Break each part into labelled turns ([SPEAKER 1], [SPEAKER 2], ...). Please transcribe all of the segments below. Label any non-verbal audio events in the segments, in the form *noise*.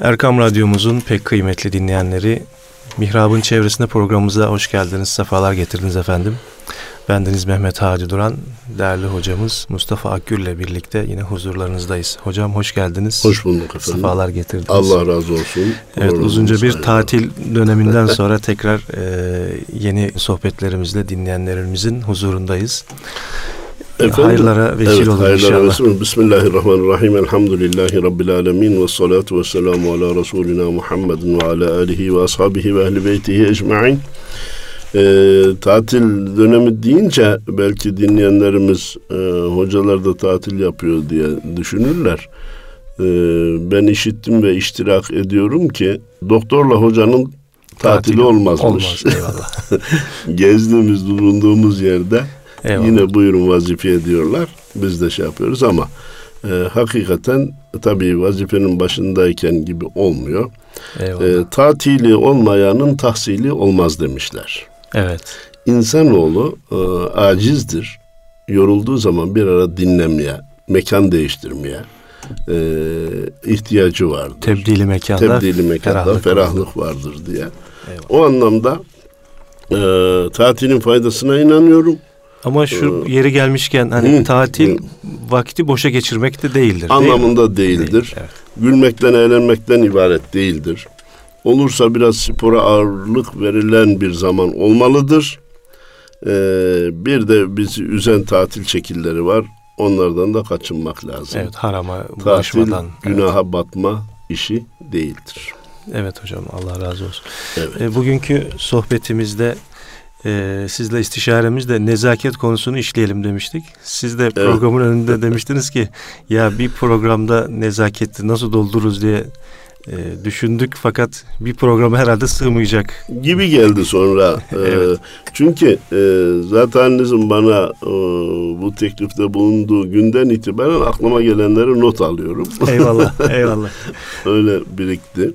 [SPEAKER 1] Erkam Radyomuzun pek kıymetli dinleyenleri, Mihrab'ın çevresinde programımıza hoş geldiniz, sefalar getirdiniz efendim. Bendeniz Mehmet Hadi Duran, değerli hocamız Mustafa Akgül ile birlikte yine huzurlarınızdayız. Hocam hoş geldiniz.
[SPEAKER 2] Hoş bulduk efendim.
[SPEAKER 1] Sefalar getirdiniz.
[SPEAKER 2] Allah razı olsun.
[SPEAKER 1] Evet uzunca bir tatil döneminden *laughs* sonra tekrar e, yeni sohbetlerimizle dinleyenlerimizin huzurundayız. Efendim, hayırlara vesile evet, olur hayırlara inşallah. Vesile.
[SPEAKER 2] Bismillahirrahmanirrahim. Elhamdülillahi Rabbil alemin. Ve salatu ve selamu ala Resulina Muhammedin ve ala alihi ve ashabihi ve ehli beytihi ecma'in. E, tatil dönemi deyince belki dinleyenlerimiz e, hocalar da tatil yapıyor diye düşünürler. E, ben işittim ve iştirak ediyorum ki doktorla hocanın tatili, olmazmış.
[SPEAKER 1] Olmaz eyvallah. *laughs*
[SPEAKER 2] Gezdiğimiz, bulunduğumuz yerde eyvallah. yine buyurun vazife ediyorlar. Biz de şey yapıyoruz ama e, hakikaten tabii vazifenin başındayken gibi olmuyor. E, tatili olmayanın tahsili olmaz demişler.
[SPEAKER 1] Evet.
[SPEAKER 2] İnsanoğlu e, acizdir. Yorulduğu zaman bir ara dinlemeye, mekan değiştirmeye e, ihtiyacı vardır.
[SPEAKER 1] Tebdili mekanda,
[SPEAKER 2] Tebdili mekanda ferahlık, ferahlık vardır diye. Eyvallah. O anlamda e, tatilin faydasına inanıyorum.
[SPEAKER 1] Ama şu ee, yeri gelmişken hani hı, tatil hı. vakti boşa geçirmek de değildir.
[SPEAKER 2] Anlamında değil değildir. Değil, evet. Gülmekten, eğlenmekten ibaret değildir olursa biraz spora ağırlık verilen bir zaman olmalıdır. Ee, bir de bizi üzen tatil şekilleri var. Onlardan da kaçınmak lazım.
[SPEAKER 1] Evet harama bulaşmadan.
[SPEAKER 2] Tatil günaha evet. batma işi değildir.
[SPEAKER 1] Evet hocam Allah razı olsun. Evet. E, bugünkü sohbetimizde e, sizle istişaremizde nezaket konusunu işleyelim demiştik. Siz de evet. programın önünde demiştiniz ki ya bir programda nezaketi nasıl doldururuz diye e, düşündük fakat bir programa herhalde sığmayacak.
[SPEAKER 2] Gibi geldi sonra. *laughs* Ee, evet. çünkü e, zaten Nizim bana e, bu teklifte bulunduğu günden itibaren aklıma gelenleri not alıyorum.
[SPEAKER 1] Eyvallah, *laughs* eyvallah.
[SPEAKER 2] Öyle birikti.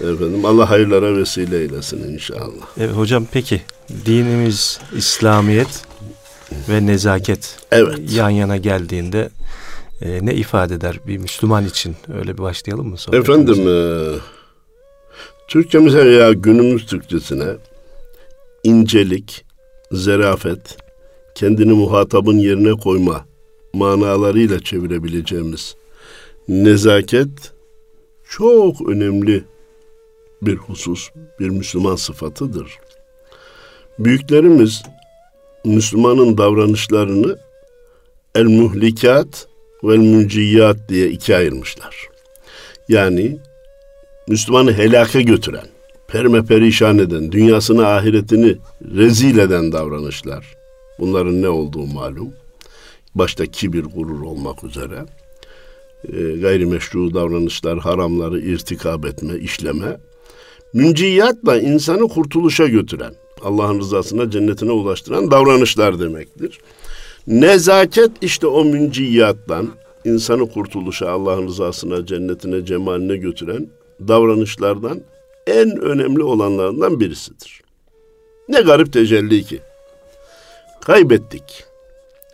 [SPEAKER 2] Efendim Allah hayırlara vesile eylesin inşallah.
[SPEAKER 1] Evet, hocam peki dinimiz İslamiyet ve nezaket
[SPEAKER 2] evet.
[SPEAKER 1] yan yana geldiğinde e, ne ifade eder bir Müslüman için? Öyle bir başlayalım mı?
[SPEAKER 2] Efendim, e, Türkçemize veya günümüz Türkçesine incelik, zerafet, kendini muhatabın yerine koyma manalarıyla çevirebileceğimiz nezaket çok önemli bir husus, bir Müslüman sıfatıdır. Büyüklerimiz Müslümanın davranışlarını el muhlikat ve münciyat diye ikiye ayırmışlar. Yani Müslümanı helake götüren, perme perişan eden, dünyasını ahiretini rezil eden davranışlar. Bunların ne olduğu malum. Başta kibir, gurur olmak üzere. E, gayrimeşru davranışlar, haramları irtikab etme, işleme. Münciyatla insanı kurtuluşa götüren, Allah'ın rızasına, cennetine ulaştıran davranışlar demektir. Nezaket işte o münciyattan insanı kurtuluşa, Allah'ın rızasına, cennetine, cemaline götüren davranışlardan en önemli olanlarından birisidir. Ne garip tecelli ki. Kaybettik.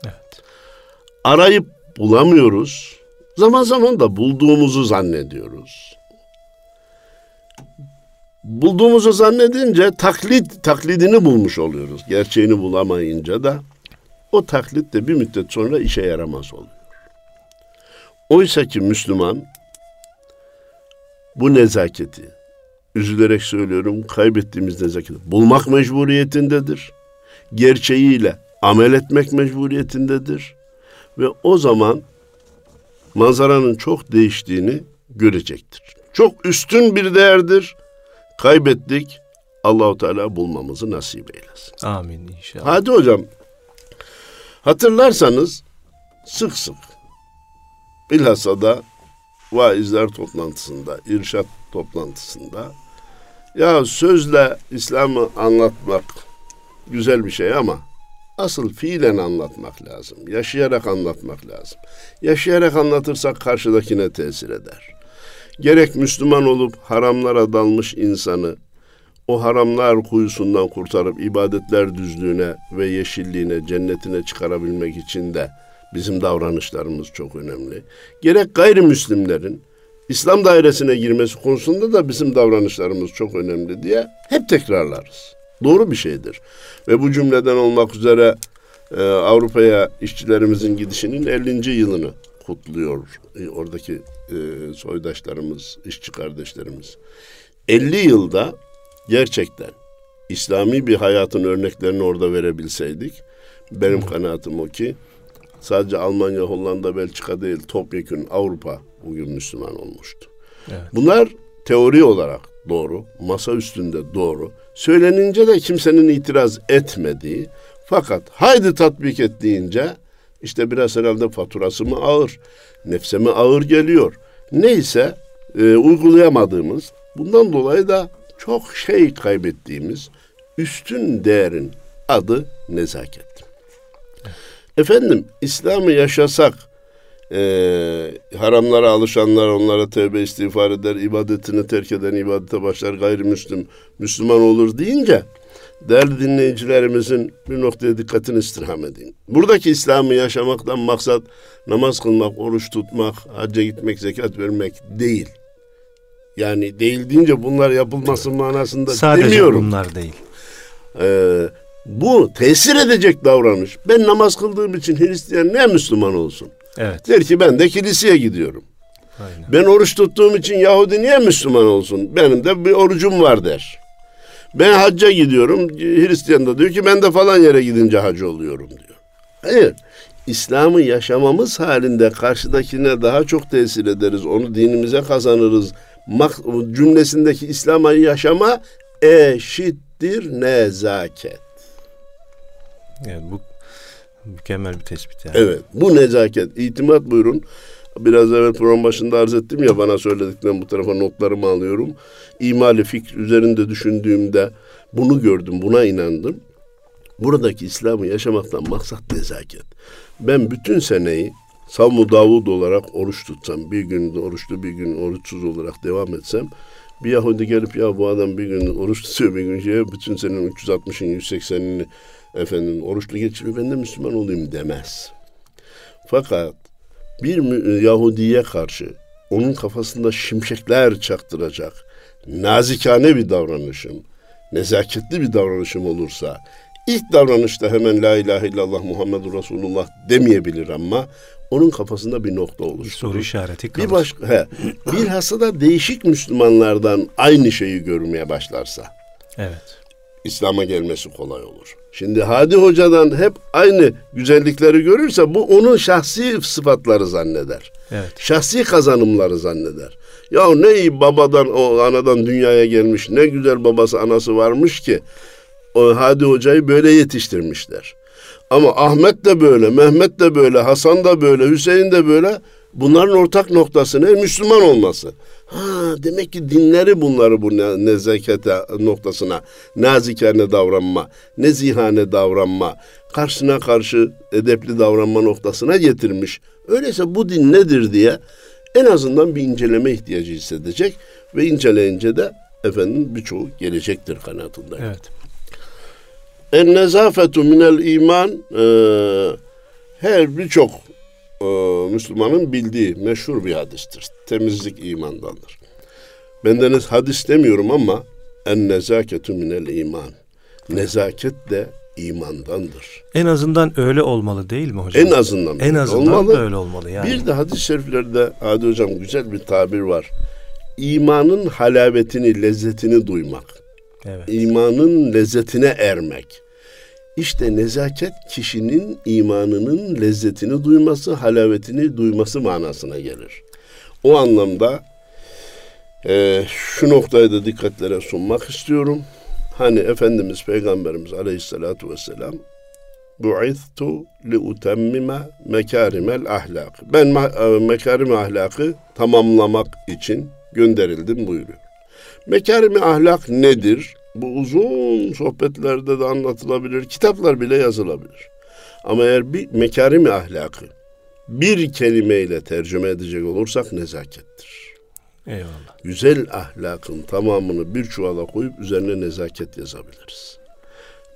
[SPEAKER 1] Evet.
[SPEAKER 2] Arayıp bulamıyoruz. Zaman zaman da bulduğumuzu zannediyoruz. Bulduğumuzu zannedince taklit taklidini bulmuş oluyoruz. Gerçeğini bulamayınca da o taklit de bir müddet sonra işe yaramaz oluyor. Oysa ki Müslüman bu nezaketi, üzülerek söylüyorum kaybettiğimiz nezaketi bulmak mecburiyetindedir. Gerçeğiyle amel etmek mecburiyetindedir. Ve o zaman manzaranın çok değiştiğini görecektir. Çok üstün bir değerdir. Kaybettik. Allahu Teala bulmamızı nasip eylesin.
[SPEAKER 1] Amin inşallah.
[SPEAKER 2] Hadi hocam Hatırlarsanız sık sık bilhassa da vaizler toplantısında, irşat toplantısında ya sözle İslam'ı anlatmak güzel bir şey ama asıl fiilen anlatmak lazım. Yaşayarak anlatmak lazım. Yaşayarak anlatırsak karşıdakine tesir eder. Gerek Müslüman olup haramlara dalmış insanı o haramlar kuyusundan kurtarıp ibadetler düzlüğüne ve yeşilliğine, cennetine çıkarabilmek için de bizim davranışlarımız çok önemli. Gerek gayrimüslimlerin İslam dairesine girmesi konusunda da bizim davranışlarımız çok önemli diye hep tekrarlarız. Doğru bir şeydir. Ve bu cümleden olmak üzere e, Avrupa'ya işçilerimizin gidişinin 50. yılını kutluyor e, oradaki e, soydaşlarımız, işçi kardeşlerimiz. 50 yılda gerçekten İslami bir hayatın örneklerini orada verebilseydik benim kanaatim o ki sadece Almanya, Hollanda, Belçika değil topyekun Avrupa bugün Müslüman olmuştu. Evet. Bunlar teori olarak doğru, masa üstünde doğru. Söylenince de kimsenin itiraz etmediği fakat haydi tatbik et deyince işte biraz herhalde faturası mı ağır, nefse mi ağır geliyor. Neyse e, uygulayamadığımız bundan dolayı da çok şey kaybettiğimiz üstün değerin adı nezaket. Efendim İslam'ı yaşasak e, haramlara alışanlar onlara tövbe istiğfar eder, ibadetini terk eden ibadete başlar gayrimüslim Müslüman olur deyince değerli dinleyicilerimizin bir noktaya dikkatini istirham edeyim. Buradaki İslam'ı yaşamaktan maksat namaz kılmak, oruç tutmak, hacca gitmek, zekat vermek değil. Yani değil deyince bunlar yapılması manasında
[SPEAKER 1] Sadece
[SPEAKER 2] demiyorum.
[SPEAKER 1] Sadece bunlar değil.
[SPEAKER 2] Ee, bu tesir edecek davranış. Ben namaz kıldığım için Hristiyan ne Müslüman olsun?
[SPEAKER 1] Evet.
[SPEAKER 2] Der ki ben de kiliseye gidiyorum.
[SPEAKER 1] Aynen.
[SPEAKER 2] Ben oruç tuttuğum için Yahudi niye Müslüman olsun? Benim de bir orucum var der. Ben hacca gidiyorum. Hristiyan da diyor ki ben de falan yere gidince hacı oluyorum diyor. Hayır. İslam'ı yaşamamız halinde karşıdakine daha çok tesir ederiz. Onu dinimize kazanırız. Cümlesindeki İslam'ı yaşama eşittir nezaket.
[SPEAKER 1] Evet bu mükemmel bir tespit yani.
[SPEAKER 2] Evet bu nezaket. İtimat buyurun. Biraz evvel program başında arz ettim ya bana söylediklerim bu tarafa notlarımı alıyorum. İmali fikir üzerinde düşündüğümde bunu gördüm, buna inandım. Buradaki İslam'ı yaşamaktan maksat nezaket. Ben bütün seneyi Savmu Davud olarak oruç tutsam, bir gün oruçlu bir gün oruçsuz olarak devam etsem, bir Yahudi gelip ya bu adam bir gün oruç tutuyor bir gün şey, bütün senin 360'ın 180'ini efendim oruçlu geçiriyor ben de Müslüman olayım demez. Fakat bir Yahudiye karşı onun kafasında şimşekler çaktıracak nazikane bir davranışım, nezaketli bir davranışım olursa ilk davranışta hemen la ilahe illallah Muhammedur Resulullah demeyebilir ama onun kafasında bir nokta olur.
[SPEAKER 1] soru işareti
[SPEAKER 2] kalır. Bir başka he, bilhassa da değişik Müslümanlardan aynı şeyi görmeye başlarsa.
[SPEAKER 1] Evet.
[SPEAKER 2] İslam'a gelmesi kolay olur. Şimdi Hadi Hoca'dan hep aynı güzellikleri görürse bu onun şahsi sıfatları zanneder.
[SPEAKER 1] Evet.
[SPEAKER 2] Şahsi kazanımları zanneder. Ya ne iyi babadan o anadan dünyaya gelmiş ne güzel babası anası varmış ki o Hadi Hoca'yı böyle yetiştirmişler. Ama Ahmet de böyle, Mehmet de böyle, Hasan da böyle, Hüseyin de böyle. Bunların ortak noktası ne? Müslüman olması. Ha, demek ki dinleri bunları bu nezakete noktasına, nazikane davranma, nezihane davranma, karşısına karşı edepli davranma noktasına getirmiş. Öyleyse bu din nedir diye en azından bir inceleme ihtiyacı hissedecek ve inceleyince de efendim birçoğu gelecektir kanaatinde.
[SPEAKER 1] Evet.
[SPEAKER 2] En nezafetu minel iman e, her birçok e, Müslümanın bildiği meşhur bir hadistir. Temizlik imandandır. Bendeniz hadis demiyorum ama en nezaketu minel iman. Nezaket de imandandır.
[SPEAKER 1] En azından öyle olmalı değil mi hocam?
[SPEAKER 2] En azından.
[SPEAKER 1] En azından olmalı. öyle olmalı yani.
[SPEAKER 2] Bir de hadis-i şeriflerde Hadi hocam güzel bir tabir var. İmanın halavetini, lezzetini duymak.
[SPEAKER 1] Evet.
[SPEAKER 2] İmanın lezzetine ermek. İşte nezaket kişinin imanının lezzetini duyması, halavetini duyması manasına gelir. O anlamda e, şu noktayı da dikkatlere sunmak istiyorum. Hani Efendimiz Peygamberimiz Aleyhisselatü Vesselam Bu'ithtu li utemmime mekarimel ahlak. Ben e, mekarim ahlakı tamamlamak için gönderildim buyuruyor. Mekarim ahlak nedir? Bu uzun sohbetlerde de anlatılabilir, kitaplar bile yazılabilir. Ama eğer bir mekarim ahlakı bir kelimeyle tercüme edecek olursak nezakettir.
[SPEAKER 1] Eyvallah.
[SPEAKER 2] Güzel ahlakın tamamını bir çuvala koyup üzerine nezaket yazabiliriz.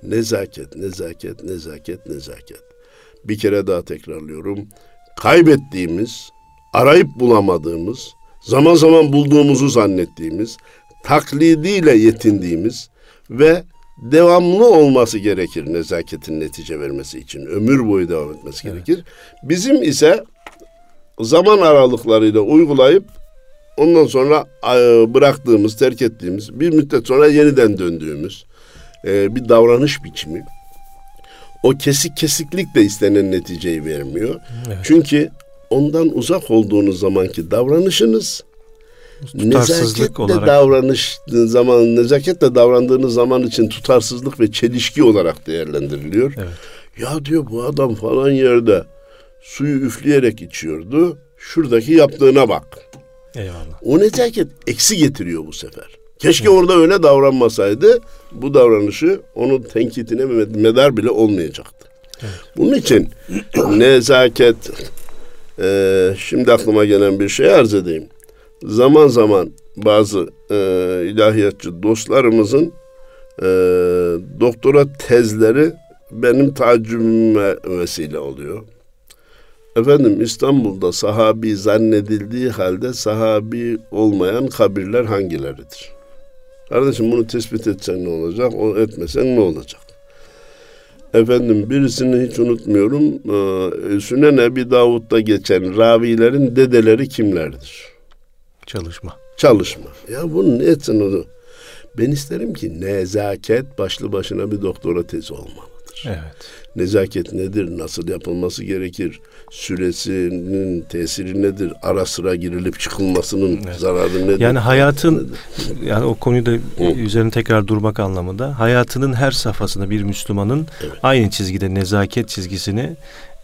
[SPEAKER 2] Nezaket, nezaket, nezaket, nezaket. Bir kere daha tekrarlıyorum. Kaybettiğimiz, arayıp bulamadığımız zaman zaman bulduğumuzu zannettiğimiz, taklidiyle yetindiğimiz ve devamlı olması gerekir nezaketin netice vermesi için. Ömür boyu devam etmesi evet. gerekir. Bizim ise zaman aralıklarıyla uygulayıp ondan sonra e, bıraktığımız, terk ettiğimiz, bir müddet sonra yeniden döndüğümüz e, bir davranış biçimi. O kesik kesiklik de istenen neticeyi vermiyor. Evet. Çünkü ondan uzak olduğunuz zamanki davranışınız nezaketle olarak. davranış zaman nezaketle davrandığınız zaman için tutarsızlık ve çelişki olarak değerlendiriliyor. Evet. Ya diyor bu adam falan yerde suyu üfleyerek içiyordu. Şuradaki yaptığına bak. Eyvallah. O nezaket eksi getiriyor bu sefer. Keşke evet. orada öyle davranmasaydı bu davranışı onun tenkitine medar bile olmayacaktı. Evet. Bunun için *clears throat* nezaket e, şimdi aklıma gelen bir şey arz edeyim. Zaman zaman bazı e, ilahiyatçı dostlarımızın e, doktora tezleri benim tacibime vesile oluyor. Efendim İstanbul'da sahabi zannedildiği halde sahabi olmayan kabirler hangileridir? Kardeşim bunu tespit etsen ne olacak, o etmesen ne olacak? Efendim birisini hiç unutmuyorum. Ee, Sünen Ebi Davud'da geçen ravilerin dedeleri kimlerdir?
[SPEAKER 1] Çalışma.
[SPEAKER 2] Çalışma. Ya bunu ne etsin onu? Ben isterim ki nezaket başlı başına bir doktora tezi olmalıdır. Evet. Nezaket nedir? Nasıl yapılması gerekir? Süresinin tesiri nedir? Ara sıra girilip çıkılmasının evet. zararı nedir?
[SPEAKER 1] Yani hayatın yani o konuyu da Hı. üzerine tekrar durmak anlamında hayatının her safhasında bir Müslümanın evet. aynı çizgide nezaket çizgisini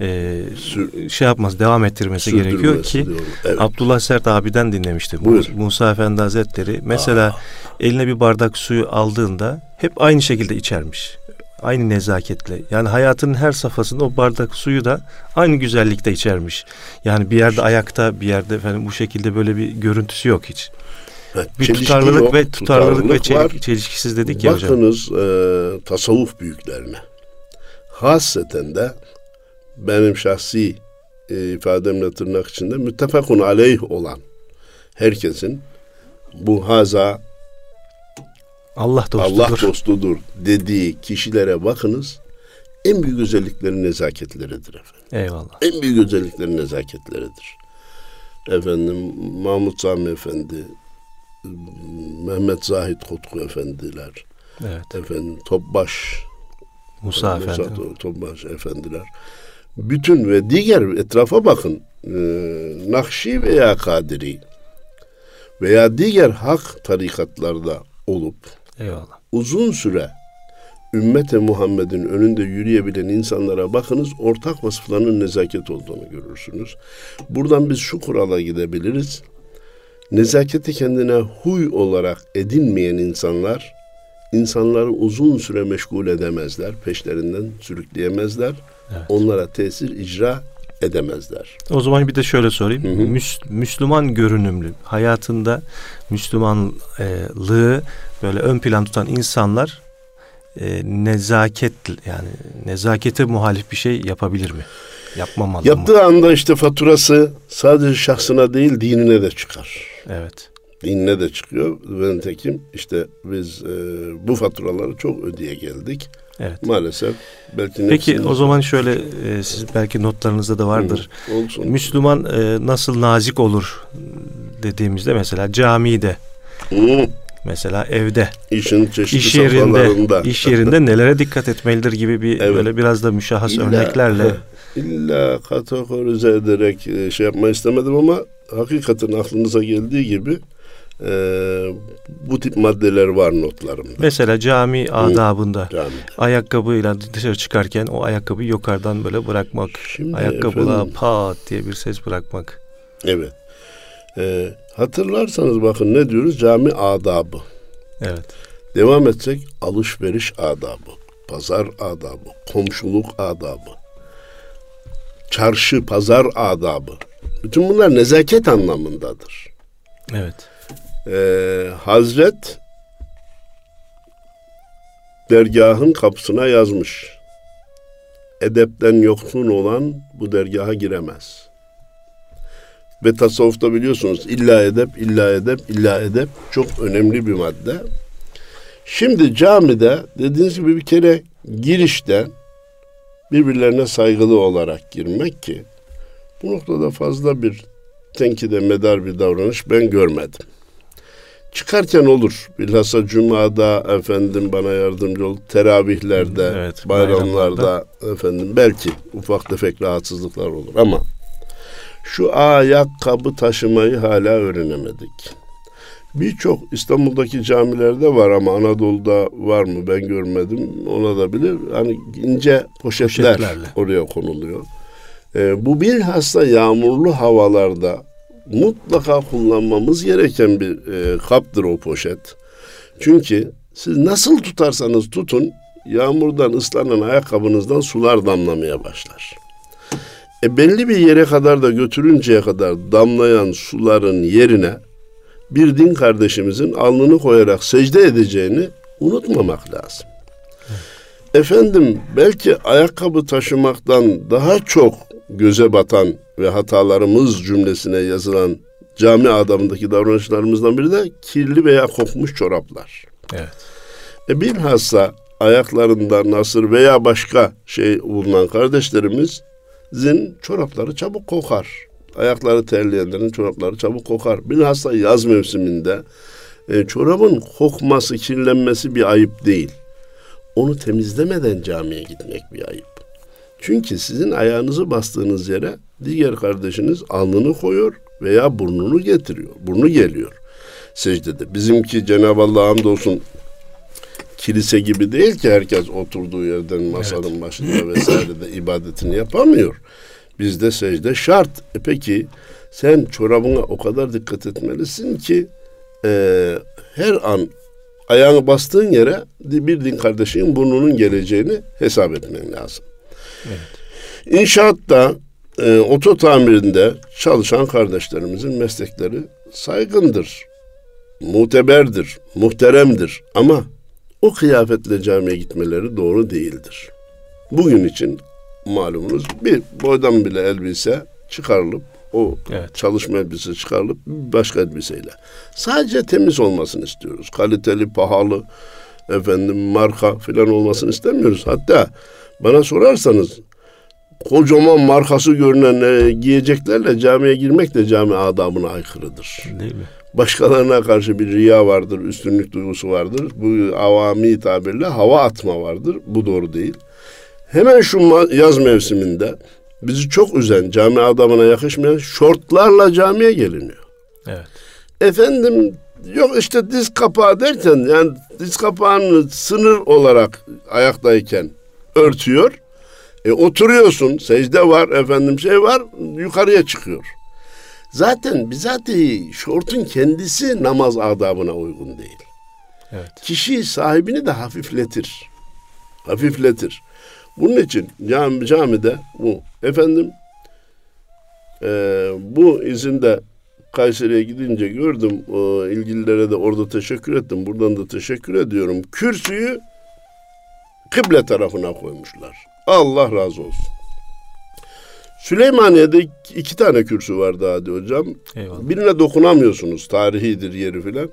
[SPEAKER 1] e, Sür, şey yapmaz devam ettirmesi gerekiyor ki evet. Abdullah Sert abiden dinlemiştim. Buyur. Musa Efendi Hazretleri mesela Aa. eline bir bardak suyu aldığında hep aynı şekilde içermiş aynı nezaketle. Yani hayatının her safhasında o bardak suyu da aynı güzellikte içermiş. Yani bir yerde ayakta, bir yerde efendim bu şekilde böyle bir görüntüsü yok hiç. Evet, bir tutarlılık yok, ve tutarlılık, tutarlılık ve çelik, çelişkisiz dedik ya
[SPEAKER 2] hocam. Bakınız e, tasavvuf büyüklerine. Hasreten de benim şahsi e, ifademle tırnak içinde müttefakun aleyh olan herkesin bu haza
[SPEAKER 1] Allah dostudur.
[SPEAKER 2] Allah dostudur dediği kişilere bakınız. En büyük özellikleri nezaketleridir efendim.
[SPEAKER 1] Eyvallah.
[SPEAKER 2] En büyük özellikleri nezaketleridir. Efendim Mahmut Sami Efendi, Mehmet Zahid Kutku Efendiler, evet. efendim Topbaş,
[SPEAKER 1] Musa Efendi,
[SPEAKER 2] Topbaş Efendiler. Bütün ve diğer etrafa bakın. E, Nakşi veya Kadiri veya diğer hak tarikatlarda olup
[SPEAKER 1] Eyvallah.
[SPEAKER 2] Uzun süre ümmete Muhammed'in önünde yürüyebilen insanlara bakınız ortak vasıflarının nezaket olduğunu görürsünüz. Buradan biz şu kurala gidebiliriz. Nezaketi kendine huy olarak edinmeyen insanlar insanları uzun süre meşgul edemezler, peşlerinden sürükleyemezler. Evet. Onlara tesir icra edemezler.
[SPEAKER 1] O zaman bir de şöyle sorayım. Hı hı. Müs, Müslüman görünümlü hayatında Müslümanlığı böyle ön plan tutan insanlar e, nezaket yani nezakete muhalif bir şey yapabilir mi? Yapmamalı
[SPEAKER 2] Yaptığı mı? anda işte faturası sadece şahsına değil dinine de çıkar.
[SPEAKER 1] Evet.
[SPEAKER 2] Dinine de çıkıyor. Ben tekim işte biz e, bu faturaları çok ödeye geldik. Evet. Maalesef.
[SPEAKER 1] Belki Peki o zaman şöyle e, siz belki notlarınızda da vardır. Hı, olsun. Müslüman e, nasıl nazik olur dediğimizde mesela camide Hı. mesela evde
[SPEAKER 2] işin çeşitli iş yerinde
[SPEAKER 1] iş yerinde nelere dikkat etmelidir gibi bir evet. böyle biraz da müşahhas illa, örneklerle *laughs*
[SPEAKER 2] illa kategorize ederek e, şey yapmayı istemedim ama hakikaten aklınıza geldiği gibi e, bu tip maddeler var notlarımda.
[SPEAKER 1] Mesela cami adabında cami. ayakkabıyla dışarı çıkarken o ayakkabıyı yukarıdan böyle bırakmak. Şimdi ayakkabıla pat diye bir ses bırakmak.
[SPEAKER 2] Evet. E, hatırlarsanız bakın ne diyoruz? Cami adabı.
[SPEAKER 1] Evet.
[SPEAKER 2] Devam etsek alışveriş adabı, pazar adabı, komşuluk adabı, çarşı, pazar adabı. Bütün bunlar nezaket anlamındadır.
[SPEAKER 1] Evet
[SPEAKER 2] e, Hazret dergahın kapısına yazmış. Edepten yoksun olan bu dergaha giremez. Ve tasavvufta biliyorsunuz illa edep, illa edep, illa edep çok önemli bir madde. Şimdi camide dediğiniz gibi bir kere girişten birbirlerine saygılı olarak girmek ki bu noktada fazla bir tenkide medar bir davranış ben görmedim. Çıkarken olur. Bilhassa Cuma'da efendim bana yardımcı ol. Teravihlerde, evet, bayramlarda, bayramlarda efendim belki ufak tefek rahatsızlıklar olur ama şu ayakkabı taşımayı hala öğrenemedik. Birçok İstanbul'daki camilerde var ama Anadolu'da var mı ben görmedim. Ona da bilir. Hani ince poşetler Poşetlerle. oraya konuluyor. Ee, bu bilhassa yağmurlu havalarda mutlaka kullanmamız gereken bir e, kaptır o poşet. Çünkü siz nasıl tutarsanız tutun yağmurdan ıslanan ayakkabınızdan sular damlamaya başlar. E belli bir yere kadar da götürünceye kadar damlayan suların yerine bir din kardeşimizin alnını koyarak secde edeceğini unutmamak lazım. Efendim belki ayakkabı taşımaktan daha çok göze batan ve hatalarımız cümlesine yazılan cami adamındaki davranışlarımızdan biri de kirli veya kokmuş çoraplar. Evet. E bilhassa ayaklarında nasır veya başka şey bulunan kardeşlerimizin çorapları çabuk kokar. Ayakları terleyenlerin çorapları çabuk kokar. Bilhassa yaz mevsiminde e, çorabın kokması, kirlenmesi bir ayıp değil. Onu temizlemeden camiye gitmek bir ayıp. Çünkü sizin ayağınızı bastığınız yere diğer kardeşiniz alnını koyuyor veya burnunu getiriyor. Burnu geliyor secdede. Bizimki Cenab-ı Allah'a hamdolsun kilise gibi değil ki herkes oturduğu yerden masanın evet. başında vesairede ibadetini yapamıyor. Bizde secde şart. E peki sen çorabına o kadar dikkat etmelisin ki e, her an ayağını bastığın yere bir din kardeşinin burnunun geleceğini hesap etmen lazım. Evet. İnşaatta, e, oto tamirinde çalışan kardeşlerimizin meslekleri saygındır, muteberdir, muhteremdir ama o kıyafetle camiye gitmeleri doğru değildir. Bugün için malumunuz bir boydan bile elbise çıkarılıp o evet. çalışma elbisesi çıkarılıp başka elbiseyle. Sadece temiz olmasını istiyoruz. Kaliteli, pahalı, efendim marka falan olmasını istemiyoruz. Hatta bana sorarsanız kocaman markası görünen e, giyeceklerle camiye girmek de cami adamına aykırıdır. Değil mi? Başkalarına karşı bir riya vardır, üstünlük duygusu vardır. Bu avami tabirle hava atma vardır. Bu doğru değil. Hemen şu yaz mevsiminde bizi çok üzen, cami adamına yakışmayan şortlarla camiye geliniyor. Evet. Efendim yok işte diz kapağı derken yani diz kapağını sınır olarak ayaktayken örtüyor. E oturuyorsun, secde var, efendim şey var, yukarıya çıkıyor. Zaten bizatihi şortun kendisi namaz adabına uygun değil. Evet. Kişi sahibini de hafifletir. Hafifletir. Bunun için cami, camide bu. Efendim e, bu izinde Kayseri'ye gidince gördüm. O, ilgililere de orada teşekkür ettim. Buradan da teşekkür ediyorum. Kürsüyü kıble tarafına koymuşlar. Allah razı olsun. Süleymaniye'de iki tane kürsü vardı hadi hocam. Eyvallah. Birine dokunamıyorsunuz. Tarihidir yeri filan.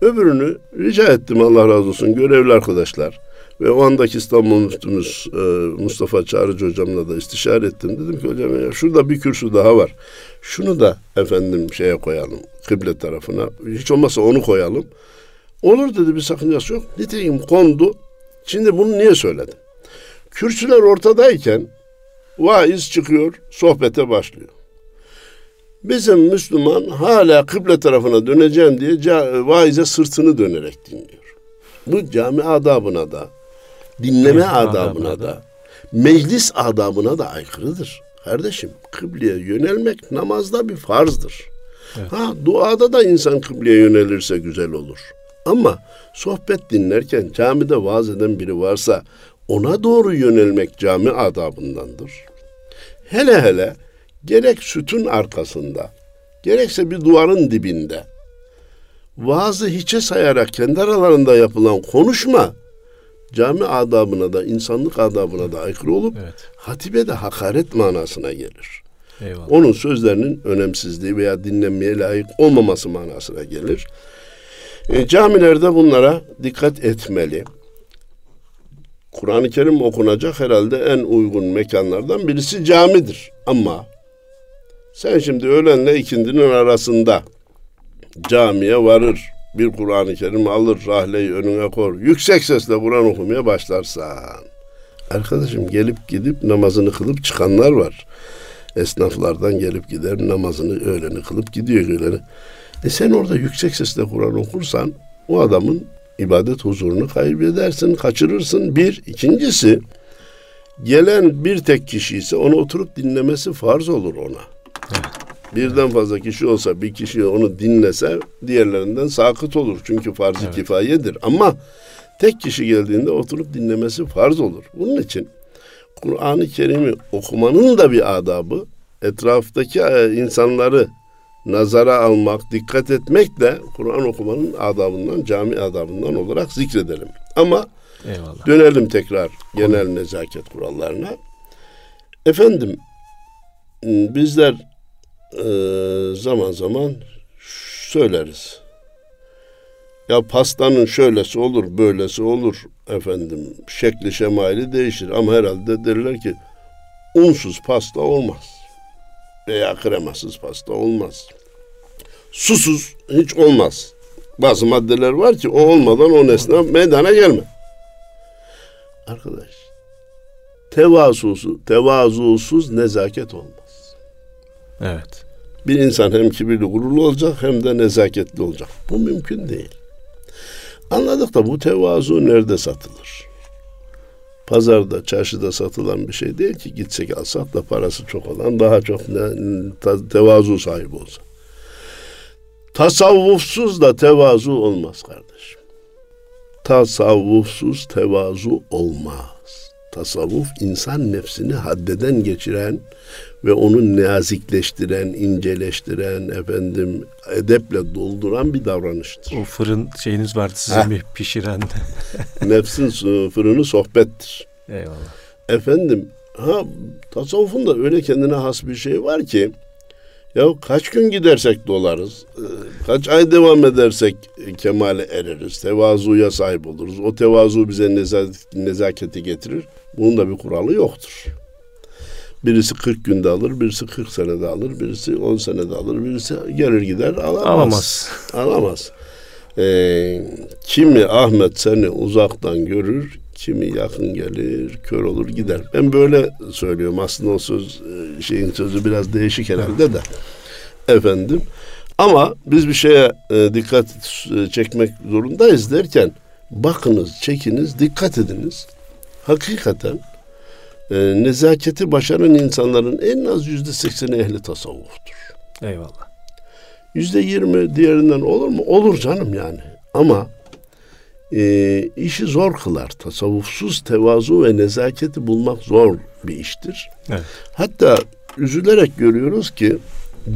[SPEAKER 2] Öbürünü rica ettim Allah razı olsun görevli arkadaşlar. Ve o andaki İstanbul Müftümüz e, Mustafa Çağrıcı hocamla da istişare ettim. Dedim ki hocam ya şurada bir kürsü daha var. Şunu da efendim şeye koyalım. Kıble tarafına. Hiç olmazsa onu koyalım. Olur dedi bir sakıncası yok. Nitekim kondu. Şimdi bunu niye söyledim? Kürsüler ortadayken vaiz çıkıyor, sohbete başlıyor. Bizim Müslüman hala kıble tarafına döneceğim diye vaize sırtını dönerek dinliyor. Bu cami adabına da, dinleme evet, adabına, adabına da, meclis adabına da aykırıdır. Kardeşim kıbleye yönelmek namazda bir farzdır. Evet. Ha duada da insan kıbleye yönelirse güzel olur. Ama sohbet dinlerken camide vaaz eden biri varsa ona doğru yönelmek cami adabındandır. Hele hele gerek sütun arkasında, gerekse bir duvarın dibinde vaazı hiçe sayarak kendi aralarında yapılan konuşma cami adabına da insanlık adabına da aykırı olup evet. hatibe de hakaret manasına gelir. Eyvallah. Onun sözlerinin önemsizliği veya dinlenmeye layık olmaması manasına gelir. E, camilerde bunlara dikkat etmeli. Kur'an-ı Kerim okunacak herhalde en uygun mekanlardan birisi camidir. Ama sen şimdi öğlenle ikindinin arasında camiye varır, bir Kur'an-ı Kerim alır, rahleyi önüne kor, yüksek sesle Kur'an okumaya başlarsan, arkadaşım gelip gidip namazını kılıp çıkanlar var. Esnaflardan gelip gider namazını öğleni kılıp gidiyor öğleni. E sen orada yüksek sesle Kur'an okursan o adamın ibadet huzurunu kaybedersin, kaçırırsın. Bir. ikincisi gelen bir tek kişi ise onu oturup dinlemesi farz olur ona. Birden fazla kişi olsa bir kişi onu dinlese diğerlerinden sakıt olur. Çünkü farz-ı evet. kifayedir. Ama tek kişi geldiğinde oturup dinlemesi farz olur. Bunun için Kur'an-ı Kerim'i okumanın da bir adabı, etraftaki e, insanları nazara almak, dikkat etmek de Kur'an okumanın adabından, cami adabından olarak zikredelim. Ama Eyvallah. dönelim tekrar genel nezaket kurallarına. Efendim, bizler e, zaman zaman söyleriz. Ya pastanın şöylesi olur, böylesi olur efendim. Şekli şemali değişir ama herhalde derler ki unsuz pasta olmaz. Veya kremasız pasta olmaz. Susuz hiç olmaz. Bazı maddeler var ki o olmadan o nesne meydana gelme. Arkadaş, tevazusuz, tevazusuz nezaket olmaz.
[SPEAKER 1] Evet.
[SPEAKER 2] Bir insan hem kibirli gururlu olacak hem de nezaketli olacak. Bu mümkün değil. Anladık da bu tevazu nerede satılır? Pazarda, çarşıda satılan bir şey değil ki gitsek alsak da parası çok olan daha çok ne, tevazu sahibi olsa. Tasavvufsuz da tevazu olmaz kardeşim. Tasavvufsuz tevazu olmaz. Tasavvuf insan nefsini haddeden geçiren ve onu nazikleştiren, inceleştiren, efendim edeple dolduran bir davranıştır.
[SPEAKER 1] O fırın şeyiniz vardı sizin bir pişiren. *laughs*
[SPEAKER 2] Nefsin fırını sohbettir.
[SPEAKER 1] Eyvallah.
[SPEAKER 2] Efendim ha tasavvufun da öyle kendine has bir şey var ki ya kaç gün gidersek dolarız, e, kaç ay devam edersek kemale ereriz, tevazuya sahip oluruz. O tevazu bize nezaketi getirir. Bunun da bir kuralı yoktur. Birisi 40 günde alır, birisi 40 senede alır, birisi 10 senede alır, birisi gelir gider alamaz.
[SPEAKER 1] Alamaz.
[SPEAKER 2] Alamaz. Ee, kimi Ahmet seni uzaktan görür, kimi yakın gelir, kör olur gider. Ben böyle söylüyorum. Aslında o söz e, şeyin sözü biraz değişik herhalde de. Efendim. Ama biz bir şeye e, dikkat e, çekmek zorundayız derken bakınız, çekiniz, dikkat ediniz. Hakikaten e, nezaketi başaran insanların en az yüzde sekseni ehli tasavvuftur.
[SPEAKER 1] Eyvallah.
[SPEAKER 2] Yüzde yirmi diğerinden olur mu? Olur canım yani. Ama e, işi zor kılar. Tasavvufsuz tevazu ve nezaketi bulmak zor bir iştir.
[SPEAKER 1] Evet.
[SPEAKER 2] Hatta üzülerek görüyoruz ki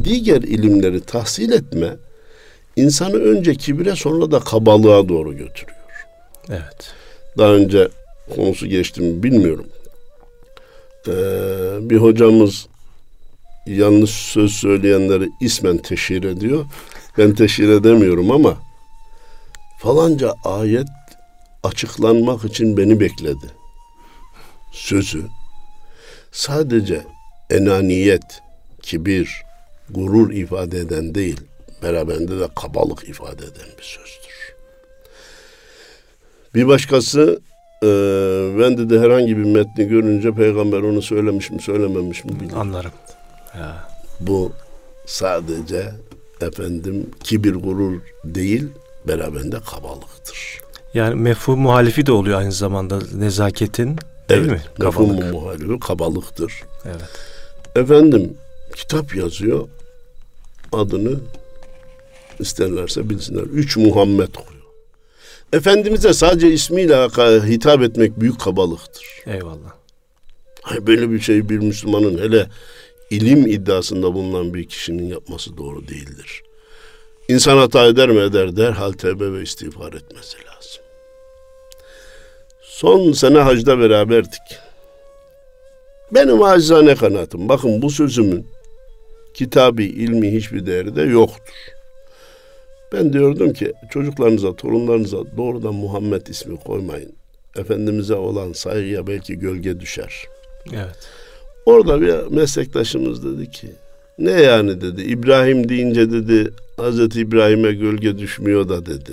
[SPEAKER 2] diğer ilimleri tahsil etme insanı önce kibire sonra da kabalığa doğru götürüyor.
[SPEAKER 1] Evet.
[SPEAKER 2] Daha önce konusu geçti mi bilmiyorum. Ee, bir hocamız yanlış söz söyleyenleri ismen teşhir ediyor. Ben teşhir edemiyorum ama falanca ayet açıklanmak için beni bekledi. Sözü sadece enaniyet, kibir, gurur ifade eden değil, beraberinde de kabalık ifade eden bir sözdür. Bir başkası e, ben de, de herhangi bir metni görünce peygamber onu söylemiş mi söylememiş mi bilmiyorum.
[SPEAKER 1] Anlarım. Ya.
[SPEAKER 2] Bu sadece efendim kibir gurur değil beraberinde kabalıktır.
[SPEAKER 1] Yani mefhum muhalifi de oluyor aynı zamanda nezaketin değil
[SPEAKER 2] evet,
[SPEAKER 1] mi?
[SPEAKER 2] Kabalık. Mefhum muhalifi kabalıktır.
[SPEAKER 1] Evet.
[SPEAKER 2] Efendim kitap yazıyor adını isterlerse bilsinler. Üç Muhammed koyuyor. Efendimiz'e sadece ismiyle hitap etmek büyük kabalıktır.
[SPEAKER 1] Eyvallah.
[SPEAKER 2] Hayır, böyle bir şey bir Müslümanın hele ilim iddiasında bulunan bir kişinin yapması doğru değildir. İnsan hata eder mi eder derhal tevbe ve istiğfar etmesi lazım. Son sene hacda beraberdik. Benim acizane kanaatim bakın bu sözümün kitabi, ilmi hiçbir değeri de yoktur. Ben diyordum ki çocuklarınıza, torunlarınıza doğrudan Muhammed ismi koymayın. Efendimiz'e olan saygıya belki gölge düşer.
[SPEAKER 1] Evet.
[SPEAKER 2] Orada bir meslektaşımız dedi ki ne yani dedi İbrahim deyince dedi Hazreti İbrahim'e gölge düşmüyor da dedi.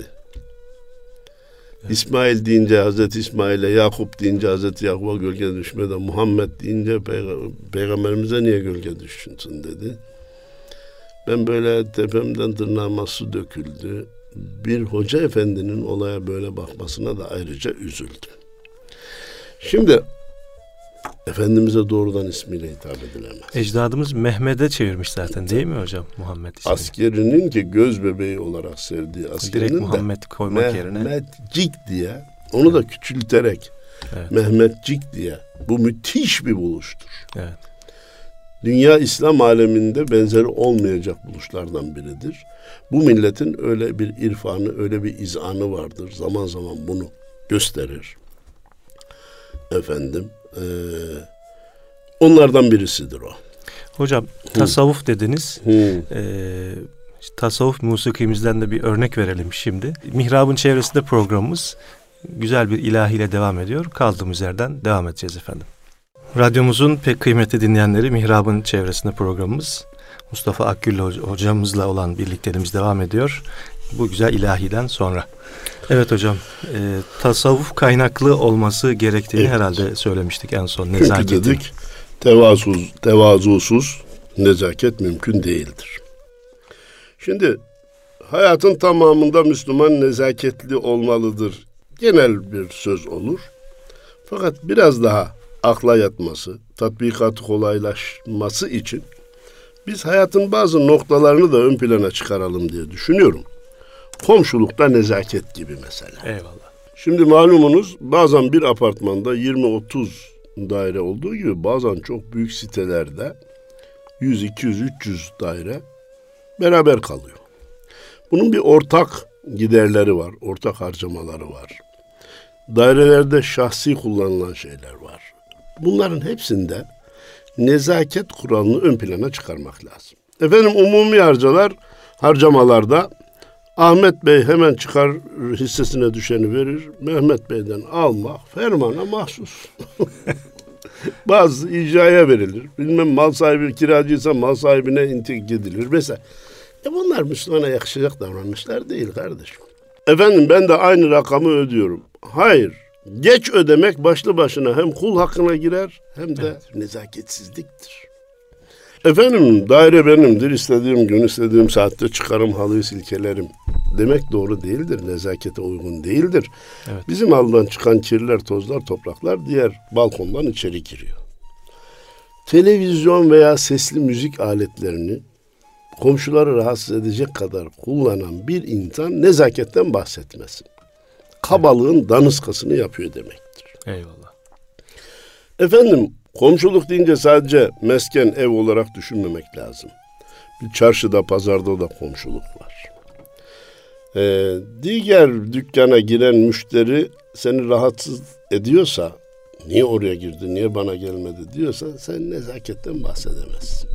[SPEAKER 2] Evet. İsmail deyince Hazreti İsmail'e, Yakup deyince Hazreti Yakup'a gölge düşmüyor da Muhammed deyince Peyg- Peygamberimize niye gölge düşünsün dedi. Ben böyle tepemden tırnağıma su döküldü. Bir hoca efendinin olaya böyle bakmasına da ayrıca üzüldüm. Şimdi Efendimiz'e doğrudan ismiyle hitap edilemez.
[SPEAKER 1] Ecdadımız Mehmet'e çevirmiş zaten değil mi hocam Muhammed ismini?
[SPEAKER 2] Askerinin ki göz bebeği olarak sevdiği askerinin
[SPEAKER 1] Direkt
[SPEAKER 2] de
[SPEAKER 1] Muhammed koymak yerine.
[SPEAKER 2] Mehmetcik diye onu da küçülterek
[SPEAKER 1] Evet.
[SPEAKER 2] Mehmetcik diye bu müthiş bir buluştur.
[SPEAKER 1] Evet.
[SPEAKER 2] Dünya İslam aleminde benzeri olmayacak buluşlardan biridir. Bu milletin öyle bir irfanı, öyle bir izanı vardır. Zaman zaman bunu gösterir. Efendim, eee, onlardan birisidir o.
[SPEAKER 1] Hocam tasavvuf dediniz.
[SPEAKER 2] Hı.
[SPEAKER 1] Ee, tasavvuf musikimizden de bir örnek verelim şimdi. Mihrab'ın çevresinde programımız güzel bir ilahiyle devam ediyor. Kaldığımız yerden devam edeceğiz efendim. Radyomuzun pek kıymetli dinleyenleri Mihrab'ın çevresinde programımız. Mustafa Akgül hoc- hocamızla olan birlikteliğimiz devam ediyor. Bu güzel ilahiden sonra. Evet hocam, e, tasavvuf kaynaklı olması gerektiğini
[SPEAKER 2] Evet.
[SPEAKER 1] herhalde söylemiştik en son.
[SPEAKER 2] Çünkü
[SPEAKER 1] Nezaketin.
[SPEAKER 2] dedik tevazusuz, tevazusuz nezaket mümkün değildir. Şimdi hayatın tamamında Müslüman nezaketli olmalıdır. Genel bir söz olur. Fakat biraz daha akla yatması, tatbikatı kolaylaşması için biz hayatın bazı noktalarını da ön plana çıkaralım diye düşünüyorum. Komşulukta nezaket gibi mesela.
[SPEAKER 1] Eyvallah.
[SPEAKER 2] Şimdi malumunuz bazen bir apartmanda 20-30 daire olduğu gibi bazen çok büyük sitelerde 100, 200, 300 daire beraber kalıyor. Bunun bir ortak giderleri var, ortak harcamaları var. Dairelerde şahsi kullanılan şeyler var. Bunların hepsinde nezaket kuralını ön plana çıkarmak lazım. Efendim umumi harcalar, harcamalarda Ahmet Bey hemen çıkar hissesine düşeni verir. Mehmet Bey'den almak fermana mahsus. *laughs* Bazı icraya verilir. Bilmem mal sahibi kiracıysa mal sahibine intik edilir. Mesela e bunlar Müslümana yakışacak davranışlar değil kardeşim. Efendim ben de aynı rakamı ödüyorum. Hayır. Geç ödemek başlı başına hem kul hakkına girer hem de nezaketsizliktir. Efendim daire benimdir. istediğim gün istediğim saatte çıkarım halıyı silkelerim. Demek doğru değildir. Nezakete uygun değildir.
[SPEAKER 1] Evet.
[SPEAKER 2] Bizim aldan çıkan kirler, tozlar, topraklar diğer balkondan içeri giriyor. Televizyon veya sesli müzik aletlerini komşuları rahatsız edecek kadar kullanan bir insan nezaketten bahsetmesin. Kabalığın daniskasını yapıyor demektir.
[SPEAKER 1] Eyvallah.
[SPEAKER 2] Efendim komşuluk deyince sadece mesken ev olarak düşünmemek lazım. Bir çarşıda pazarda da komşuluk var. Ee, diğer dükkana giren müşteri seni rahatsız ediyorsa niye oraya girdi niye bana gelmedi diyorsa sen nezaketten bahsedemezsin.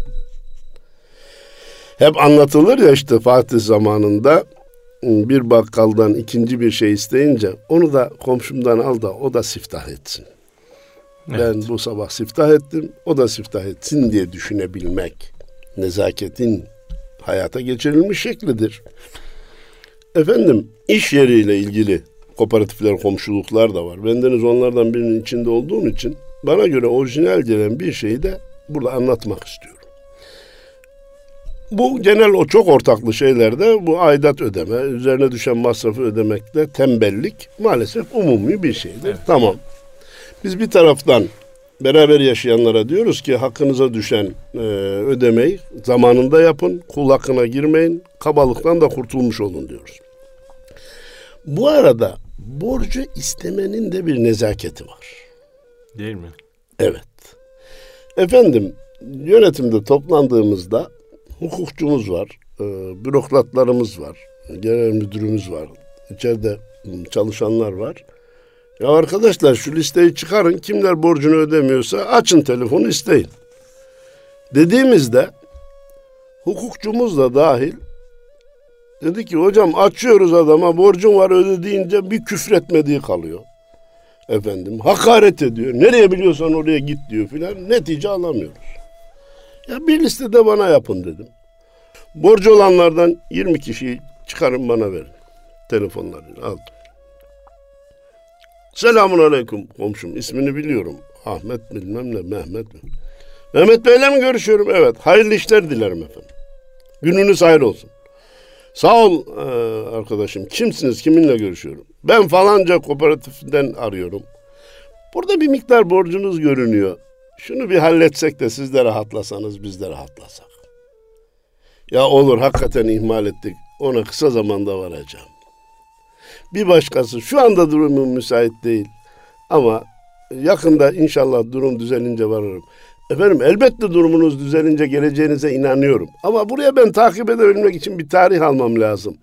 [SPEAKER 2] Hep anlatılır ya işte Fatih zamanında bir bakkaldan ikinci bir şey isteyince onu da komşumdan al da o da siftah etsin. Ben bu sabah siftah ettim, o da siftah etsin diye düşünebilmek nezaketin hayata geçirilmiş şeklidir. Efendim iş yeriyle ilgili kooperatifler, komşuluklar da var. Bendeniz onlardan birinin içinde olduğum için bana göre orijinal gelen bir şeyi de burada anlatmak istiyorum. Bu genel o çok ortaklı şeylerde bu aidat ödeme, üzerine düşen masrafı ödemekte tembellik maalesef umumi bir şeydir. Tamam. Biz bir taraftan beraber yaşayanlara diyoruz ki hakkınıza düşen e, ödemeyi zamanında yapın, kul hakkına girmeyin, kabalıktan da kurtulmuş olun diyoruz. Bu arada borcu istemenin de bir nezaketi var.
[SPEAKER 1] Değil mi?
[SPEAKER 2] Evet. Efendim yönetimde toplandığımızda hukukçumuz var, e, bürokratlarımız var, genel müdürümüz var, içeride çalışanlar var. Ya arkadaşlar şu listeyi çıkarın, kimler borcunu ödemiyorsa açın telefonu isteyin. Dediğimizde hukukçumuz da dahil dedi ki hocam açıyoruz adama borcun var öde deyince bir küfretmediği kalıyor. Efendim hakaret ediyor. Nereye biliyorsan oraya git diyor filan. Netice alamıyoruz. Ya bir listede bana yapın dedim. Borcu olanlardan 20 kişiyi çıkarın bana verin. Telefonlarını aldım. Selamun aleyküm komşum. ismini biliyorum. Ahmet bilmem ne Mehmet mi? Mehmet Bey'le mi görüşüyorum? Evet. Hayırlı işler dilerim efendim. Gününüz hayır olsun. Sağ ol e, arkadaşım. Kimsiniz? Kiminle görüşüyorum? Ben falanca kooperatiften arıyorum. Burada bir miktar borcunuz görünüyor. Şunu bir halletsek de siz de rahatlasanız biz de rahatlasak. Ya olur hakikaten ihmal ettik. Ona kısa zamanda varacağım. Bir başkası şu anda durumum müsait değil. Ama yakında inşallah durum düzelince varırım. Efendim elbette durumunuz düzelince geleceğinize inanıyorum. Ama buraya ben takip edebilmek için bir tarih almam lazım.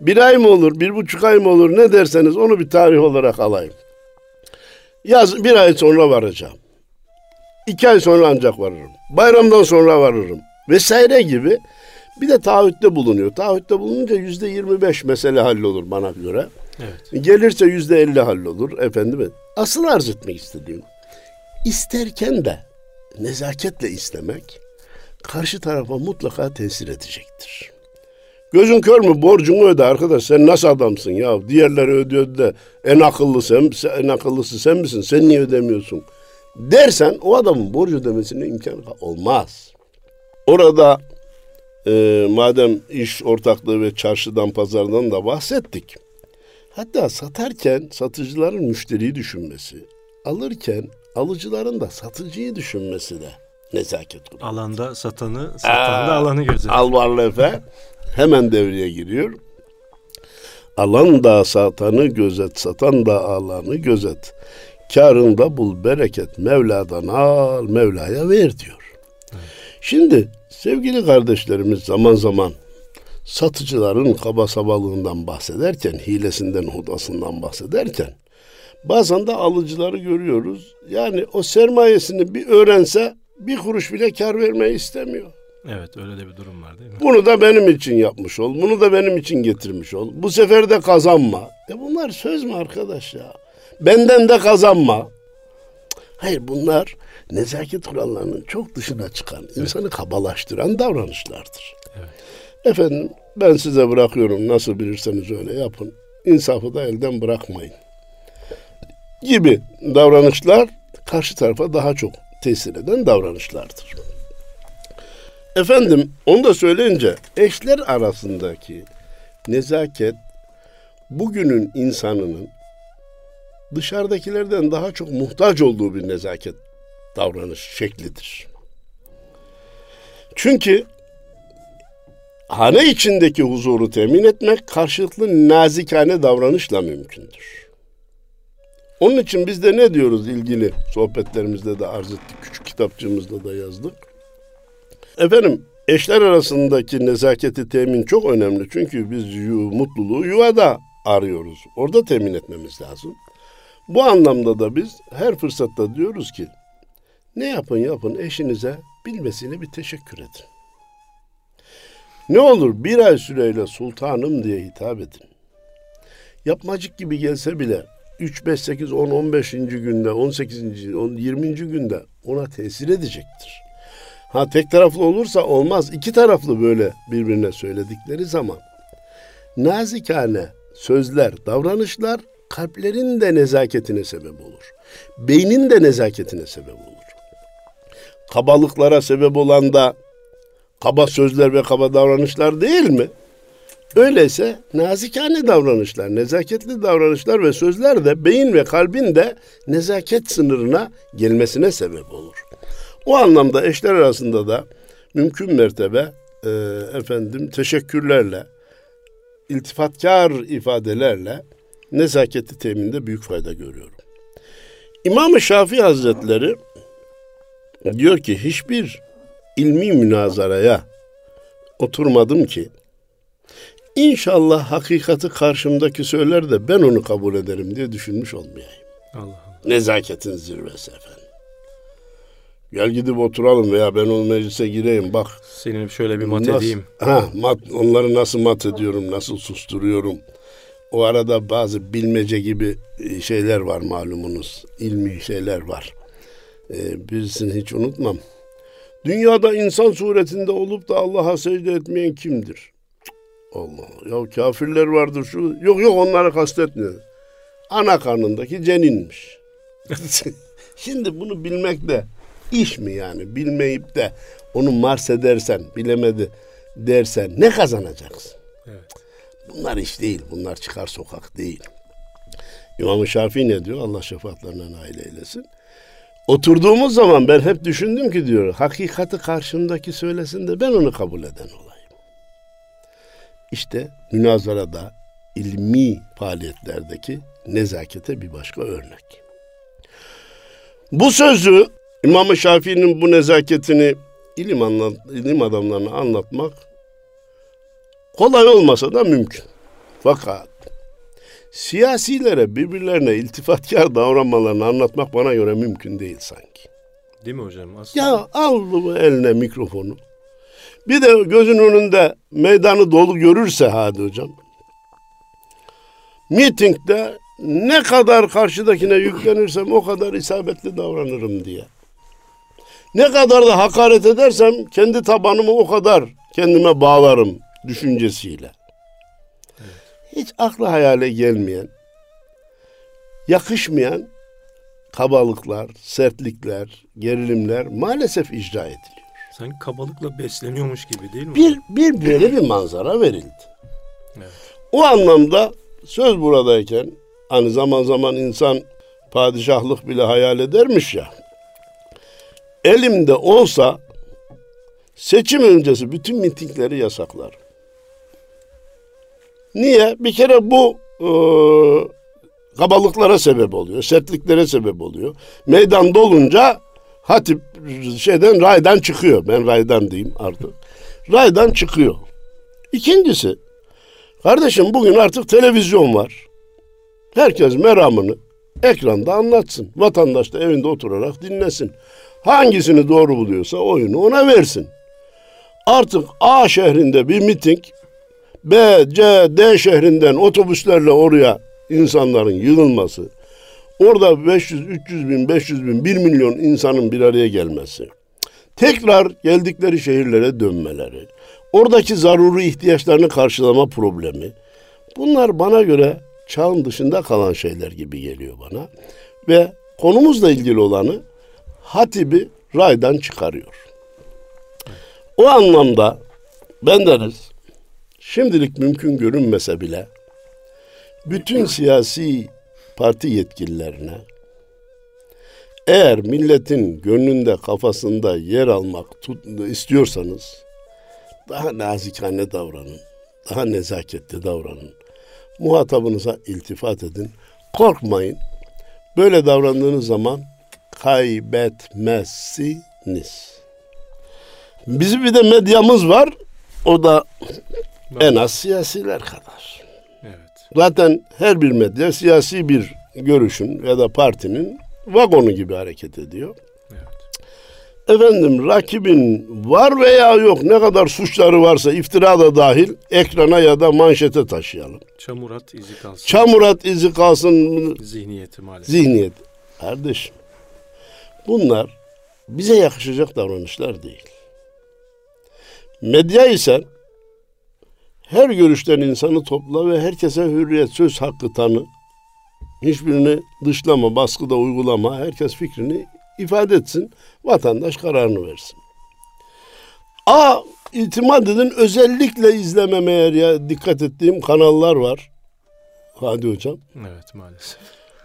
[SPEAKER 2] Bir ay mı olur, bir buçuk ay mı olur ne derseniz onu bir tarih olarak alayım. Yaz bir ay sonra varacağım. İki ay sonra ancak varırım. Bayramdan sonra varırım. Vesaire gibi bir de taahhütte bulunuyor. Taahhütte bulununca yüzde yirmi beş mesele hallolur bana göre. Evet. Gelirse yüzde elli hallolur efendim. Asıl arz etmek istediğim isterken de nezaketle istemek karşı tarafa mutlaka tesir edecektir. Gözün kör mü borcunu öde arkadaş sen nasıl adamsın ya diğerleri ödüyor da en akıllı sen, en akıllısı sen misin sen niye ödemiyorsun dersen o adamın borcu ödemesine imkan olmaz. Orada e, madem iş ortaklığı ve çarşıdan pazardan da bahsettik. Hatta satarken satıcıların müşteriyi düşünmesi, alırken alıcıların da satıcıyı düşünmesi de nezaket
[SPEAKER 1] kurulu. Alanda satanı, satan da alanı gözetiyor.
[SPEAKER 2] Alvarlefe hemen devreye giriyor. Alan da satanı gözet, satan da alanı gözet. Karında bul bereket, Mevla'dan al, Mevla'ya ver diyor. Evet. Şimdi sevgili kardeşlerimiz zaman zaman satıcıların kaba sabalığından bahsederken, hilesinden, hudasından bahsederken bazen de alıcıları görüyoruz. Yani o sermayesini bir öğrense bir kuruş bile kar vermeyi istemiyor.
[SPEAKER 1] Evet öyle de bir durum var değil mi?
[SPEAKER 2] Bunu da benim için yapmış ol. Bunu da benim için getirmiş ol. Bu sefer de kazanma. E bunlar söz mü arkadaş ya? Benden de kazanma. Hayır bunlar nezaket kurallarının çok dışına çıkan, evet. insanı kabalaştıran davranışlardır. Evet. Efendim ben size bırakıyorum nasıl bilirseniz öyle yapın. İnsafı da elden bırakmayın. Gibi davranışlar karşı tarafa daha çok tesir eden davranışlardır. Efendim onu da söyleyince eşler arasındaki nezaket bugünün insanının dışarıdakilerden daha çok muhtaç olduğu bir nezaket davranış şeklidir. Çünkü hane içindeki huzuru temin etmek karşılıklı nazikane davranışla mümkündür. Onun için biz de ne diyoruz ilgili sohbetlerimizde de arz ettik, küçük kitapçığımızda da yazdık. Efendim eşler arasındaki nezaketi temin çok önemli. Çünkü biz yu, mutluluğu yuvada arıyoruz. Orada temin etmemiz lazım. Bu anlamda da biz her fırsatta diyoruz ki ne yapın yapın eşinize bilmesine bir teşekkür edin. Ne olur bir ay süreyle sultanım diye hitap edin. Yapmacık gibi gelse bile 3, 5, 8, 10, 15. günde, 18. 10, 20. günde ona tesir edecektir. Ha tek taraflı olursa olmaz. İki taraflı böyle birbirine söyledikleri zaman nazikane sözler, davranışlar kalplerin de nezaketine sebep olur. Beynin de nezaketine sebep olur. Kabalıklara sebep olan da kaba sözler ve kaba davranışlar değil mi? Öyleyse nazikane davranışlar, nezaketli davranışlar ve sözler de beyin ve kalbin de nezaket sınırına gelmesine sebep olur. O anlamda eşler arasında da mümkün mertebe e, efendim teşekkürlerle, iltifatkar ifadelerle nezaketi teminde büyük fayda görüyorum. İmam-ı Şafii Hazretleri diyor ki hiçbir ilmi münazaraya oturmadım ki İnşallah hakikati karşımdaki söyler de ben onu kabul ederim diye düşünmüş olmayayım. Allah Allah. Nezaketin zirvesi efendim. Gel gidip oturalım veya ben o meclise gireyim bak.
[SPEAKER 1] Senin şöyle bir mat
[SPEAKER 2] nasıl,
[SPEAKER 1] edeyim.
[SPEAKER 2] Ha, mat, onları nasıl mat ediyorum, nasıl susturuyorum. O arada bazı bilmece gibi e, şeyler var malumunuz. ilmi şeyler var. Ee, birisini hiç unutmam. Dünyada insan suretinde olup da Allah'a secde etmeyen kimdir? Allah ya kafirler vardır şu. Yok yok onları kastetmiyor. Ana karnındaki ceninmiş. *laughs* Şimdi bunu bilmek de iş mi yani? Bilmeyip de onu mars edersen, bilemedi dersen ne kazanacaksın? Evet. Bunlar iş değil. Bunlar çıkar sokak değil. İmam-ı Şafii ne diyor? Allah şefaatlerine nail eylesin. Oturduğumuz zaman ben hep düşündüm ki diyor, hakikati karşımdaki söylesin de ben onu kabul eden olayım. İşte münazarada, ilmi faaliyetlerdeki nezakete bir başka örnek. Bu sözü İmam-ı Şafii'nin bu nezaketini ilim, anlat, ilim adamlarına anlatmak kolay olmasa da mümkün. Fakat siyasilere birbirlerine iltifatkar davranmalarını anlatmak bana göre mümkün değil sanki.
[SPEAKER 1] Değil mi hocam? Aslında...
[SPEAKER 2] Ya al bu eline mikrofonu. Bir de gözün önünde meydanı dolu görürse hadi hocam. Mitingde ne kadar karşıdakine yüklenirsem o kadar isabetli davranırım diye. Ne kadar da hakaret edersem kendi tabanımı o kadar kendime bağlarım düşüncesiyle. Evet. Hiç akla hayale gelmeyen, yakışmayan kabalıklar, sertlikler, gerilimler maalesef icra ediliyor.
[SPEAKER 1] Sanki kabalıkla besleniyormuş gibi değil mi?
[SPEAKER 2] Bir, bir böyle bir manzara verildi. Evet. O anlamda söz buradayken hani zaman zaman insan padişahlık bile hayal edermiş ya. Elimde olsa seçim öncesi bütün mitingleri yasaklar. Niye? Bir kere bu e, kabalıklara sebep oluyor, sertliklere sebep oluyor. Meydan dolunca hatip şeyden raydan çıkıyor. Ben raydan diyeyim artık. Raydan çıkıyor. İkincisi, kardeşim bugün artık televizyon var. Herkes meramını ekranda anlatsın. Vatandaş da evinde oturarak dinlesin. Hangisini doğru buluyorsa oyunu ona versin. Artık A şehrinde bir miting B, C, D şehrinden otobüslerle oraya insanların yığılması, orada 500, 300 bin, 500 bin, 1 milyon insanın bir araya gelmesi, tekrar geldikleri şehirlere dönmeleri, oradaki zaruri ihtiyaçlarını karşılama problemi, bunlar bana göre çağın dışında kalan şeyler gibi geliyor bana. Ve konumuzla ilgili olanı hatibi raydan çıkarıyor. O anlamda ben deriz şimdilik mümkün görünmese bile bütün siyasi parti yetkililerine eğer milletin gönlünde kafasında yer almak tut, istiyorsanız daha nazikane davranın. Daha nezaketli davranın. Muhatabınıza iltifat edin. Korkmayın. Böyle davrandığınız zaman kaybetmezsiniz. Bizim bir de medyamız var. O da en az siyasiler kadar. Evet. Zaten her bir medya siyasi bir görüşün ya da partinin vagonu gibi hareket ediyor. Evet. Efendim rakibin var veya yok ne kadar suçları varsa iftira da dahil ekrana ya da manşete taşıyalım.
[SPEAKER 1] Çamurat izi kalsın.
[SPEAKER 2] Çamurat izi kalsın.
[SPEAKER 1] Zihniyeti maalesef.
[SPEAKER 2] Zihniyet. Kardeşim bunlar bize yakışacak davranışlar değil. Medya ise her görüşten insanı topla ve herkese hürriyet, söz hakkı tanı. Hiçbirini dışlama, baskıda uygulama. Herkes fikrini ifade etsin. Vatandaş kararını versin. A itimat edin özellikle izlememeye ya dikkat ettiğim kanallar var. Hadi hocam.
[SPEAKER 1] Evet maalesef.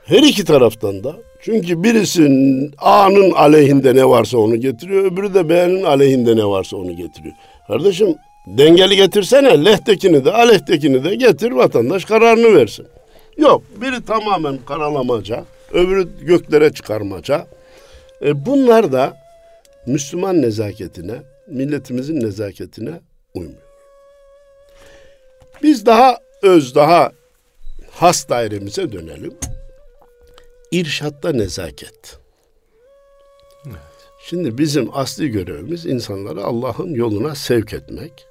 [SPEAKER 2] Her iki taraftan da. Çünkü birisinin A'nın aleyhinde ne varsa onu getiriyor. Öbürü de B'nin aleyhinde ne varsa onu getiriyor. Kardeşim Dengeli getirsene lehtekini de aleyhtekini de getir vatandaş kararını versin. Yok biri tamamen karalamaca öbürü göklere çıkarmaca. E bunlar da Müslüman nezaketine, milletimizin nezaketine uymuyor. Biz daha öz, daha has dairemize dönelim. İrşatta nezaket. Evet. Şimdi bizim asli görevimiz insanları Allah'ın yoluna sevk etmek.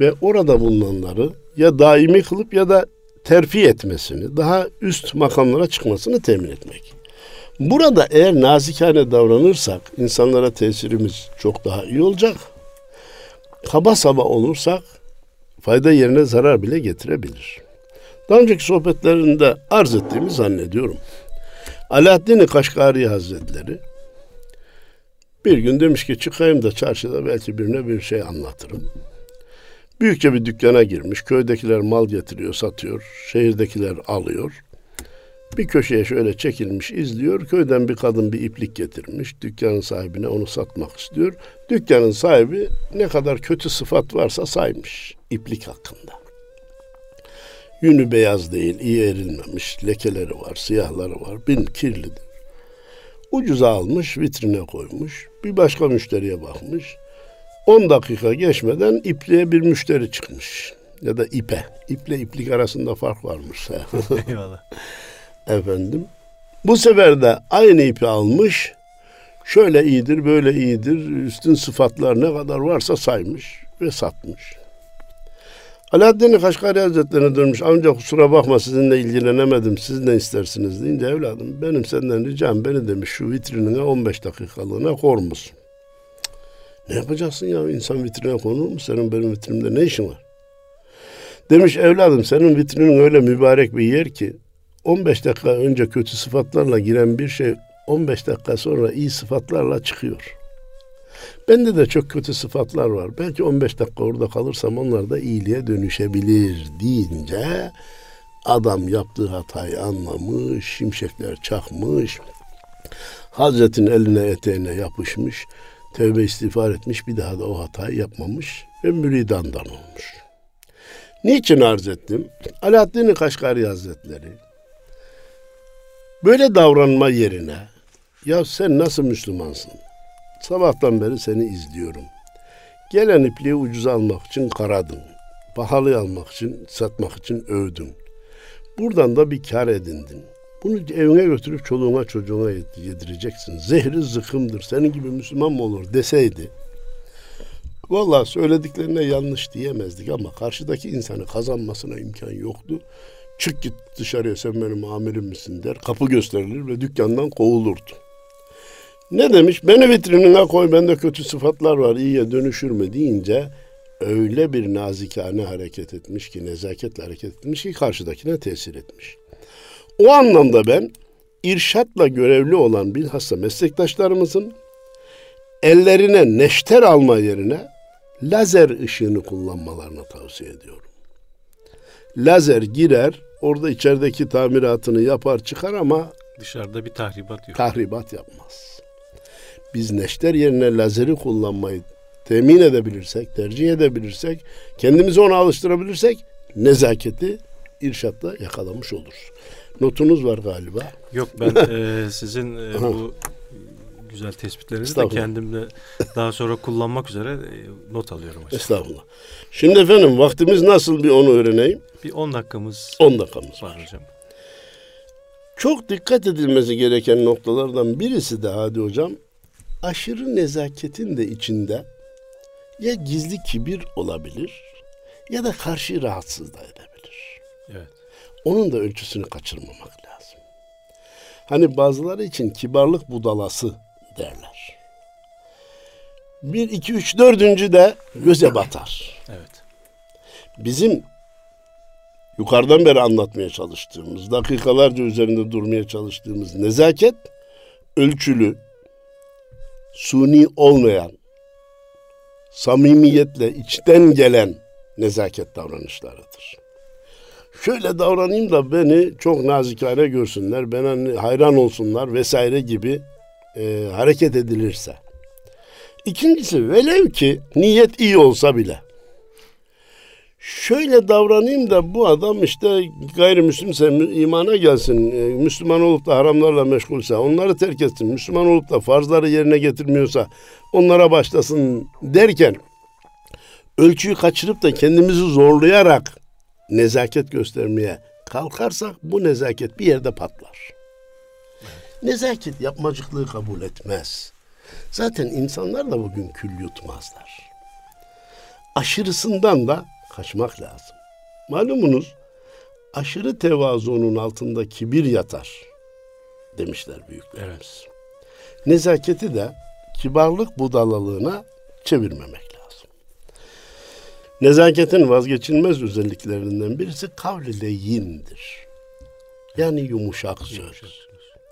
[SPEAKER 2] Ve orada bulunanları ya daimi kılıp ya da terfi etmesini, daha üst makamlara çıkmasını temin etmek. Burada eğer nazikane davranırsak insanlara tesirimiz çok daha iyi olacak. Kaba saba olursak fayda yerine zarar bile getirebilir. Daha önceki sohbetlerinde arz ettiğimi zannediyorum. Alaaddin Kaşgari Hazretleri bir gün demiş ki çıkayım da çarşıda belki birine bir şey anlatırım. Büyükçe bir dükkana girmiş. Köydekiler mal getiriyor, satıyor. Şehirdekiler alıyor. Bir köşeye şöyle çekilmiş izliyor. Köyden bir kadın bir iplik getirmiş. Dükkanın sahibine onu satmak istiyor. Dükkanın sahibi ne kadar kötü sıfat varsa saymış iplik hakkında. Yünü beyaz değil, iyi erilmemiş, lekeleri var, siyahları var, bin kirlidir. Ucuza almış, vitrine koymuş. Bir başka müşteriye bakmış. 10 dakika geçmeden ipliğe bir müşteri çıkmış. Ya da ipe. İple iplik arasında fark varmış. *laughs* Eyvallah. Efendim. Bu sefer de aynı ipi almış. Şöyle iyidir, böyle iyidir. Üstün sıfatlar ne kadar varsa saymış ve satmış. Alaaddin Kaşgari Hazretleri'ne dönmüş. Amca kusura bakma sizinle ilgilenemedim. Siz ne istersiniz deyince evladım benim senden ricam beni demiş şu vitrinine 15 dakikalığına kor musun? Ne yapacaksın ya insan vitrine konur mu? Senin benim vitrinimde ne işin var? Demiş evladım senin vitrinin öyle mübarek bir yer ki 15 dakika önce kötü sıfatlarla giren bir şey 15 dakika sonra iyi sıfatlarla çıkıyor. Bende de çok kötü sıfatlar var. Belki 15 dakika orada kalırsam onlar da iyiliğe dönüşebilir deyince adam yaptığı hatayı anlamış, şimşekler çakmış, Hazretin eline eteğine yapışmış, tövbe istiğfar etmiş, bir daha da o hatayı yapmamış ve müridandan olmuş. Niçin arz ettim? Alaaddin Kaşgari Hazretleri böyle davranma yerine ya sen nasıl Müslümansın? Sabahtan beri seni izliyorum. Gelen ipliği ucuz almak için karadın. Pahalı almak için, satmak için övdün. Buradan da bir kar edindin. Bunu evine götürüp çoluğuna çocuğuna yedireceksin. Zehri zıkımdır. Senin gibi Müslüman mı olur deseydi. Vallahi söylediklerine yanlış diyemezdik ama karşıdaki insanı kazanmasına imkan yoktu. Çık git dışarıya sen benim amirim misin der. Kapı gösterilir ve dükkandan kovulurdu. Ne demiş? Beni vitrinine koy bende kötü sıfatlar var iyiye dönüşür mü deyince öyle bir nazikane hareket etmiş ki nezaketle hareket etmiş ki karşıdakine tesir etmiş. O anlamda ben irşatla görevli olan bilhassa meslektaşlarımızın ellerine neşter alma yerine lazer ışığını kullanmalarını tavsiye ediyorum. Lazer girer, orada içerideki tamiratını yapar çıkar ama
[SPEAKER 1] dışarıda bir tahribat yok.
[SPEAKER 2] Tahribat yapmaz. Biz neşter yerine lazeri kullanmayı temin edebilirsek, tercih edebilirsek, kendimizi ona alıştırabilirsek nezaketi irşatla yakalamış oluruz. Notunuz var galiba.
[SPEAKER 1] Yok ben *laughs* e, sizin e, bu güzel tespitlerinizi de kendimle daha sonra kullanmak üzere e, not alıyorum.
[SPEAKER 2] Hocam. Estağfurullah. Şimdi efendim vaktimiz nasıl bir onu öğreneyim.
[SPEAKER 1] Bir 10 dakikamız
[SPEAKER 2] 10 dakikamız var. hocam. Çok dikkat edilmesi gereken noktalardan birisi de Hadi Hocam aşırı nezaketin de içinde ya gizli kibir olabilir ya da karşı rahatsız da edebilir. Evet. Onun da ölçüsünü kaçırmamak lazım. Hani bazıları için kibarlık budalası derler. Bir, iki, üç, dördüncü de göze batar. Evet. Bizim yukarıdan beri anlatmaya çalıştığımız, dakikalarca üzerinde durmaya çalıştığımız nezaket ölçülü, suni olmayan, samimiyetle içten gelen nezaket davranışlarıdır. Şöyle davranayım da beni çok nazikane görsünler, bana hayran olsunlar vesaire gibi e, hareket edilirse. İkincisi velev ki niyet iyi olsa bile. Şöyle davranayım da bu adam işte gayrimüslimse imana gelsin. E, Müslüman olup da haramlarla meşgulse onları terk etsin. Müslüman olup da farzları yerine getirmiyorsa onlara başlasın derken ölçüyü kaçırıp da kendimizi zorlayarak nezaket göstermeye kalkarsak bu nezaket bir yerde patlar. Nezaket yapmacıklığı kabul etmez. Zaten insanlar da bugün kül yutmazlar. Aşırısından da kaçmak lazım. Malumunuz aşırı tevazunun altında kibir yatar demişler büyüklerimiz. Evet. Nezaketi de kibarlık budalalığına çevirmemek. Nezaketin vazgeçilmez özelliklerinden birisi kavli leyindir. Yani yumuşak söz.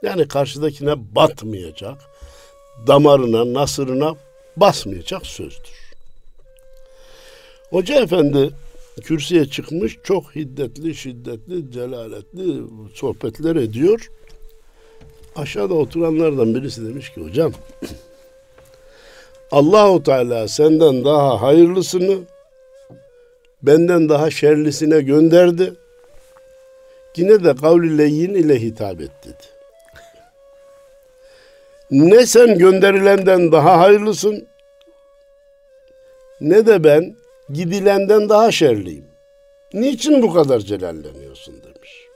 [SPEAKER 2] Yani karşıdakine batmayacak, damarına, nasırına basmayacak sözdür. Hoca efendi kürsüye çıkmış çok hiddetli, şiddetli, celaletli sohbetler ediyor. Aşağıda oturanlardan birisi demiş ki hocam *clears throat* Allahu Teala senden daha hayırlısını benden daha şerlisine gönderdi. Yine de kavli leyin ile hitap et dedi. Ne sen gönderilenden daha hayırlısın ne de ben gidilenden daha şerliyim. Niçin bu kadar celalleniyorsun demiş.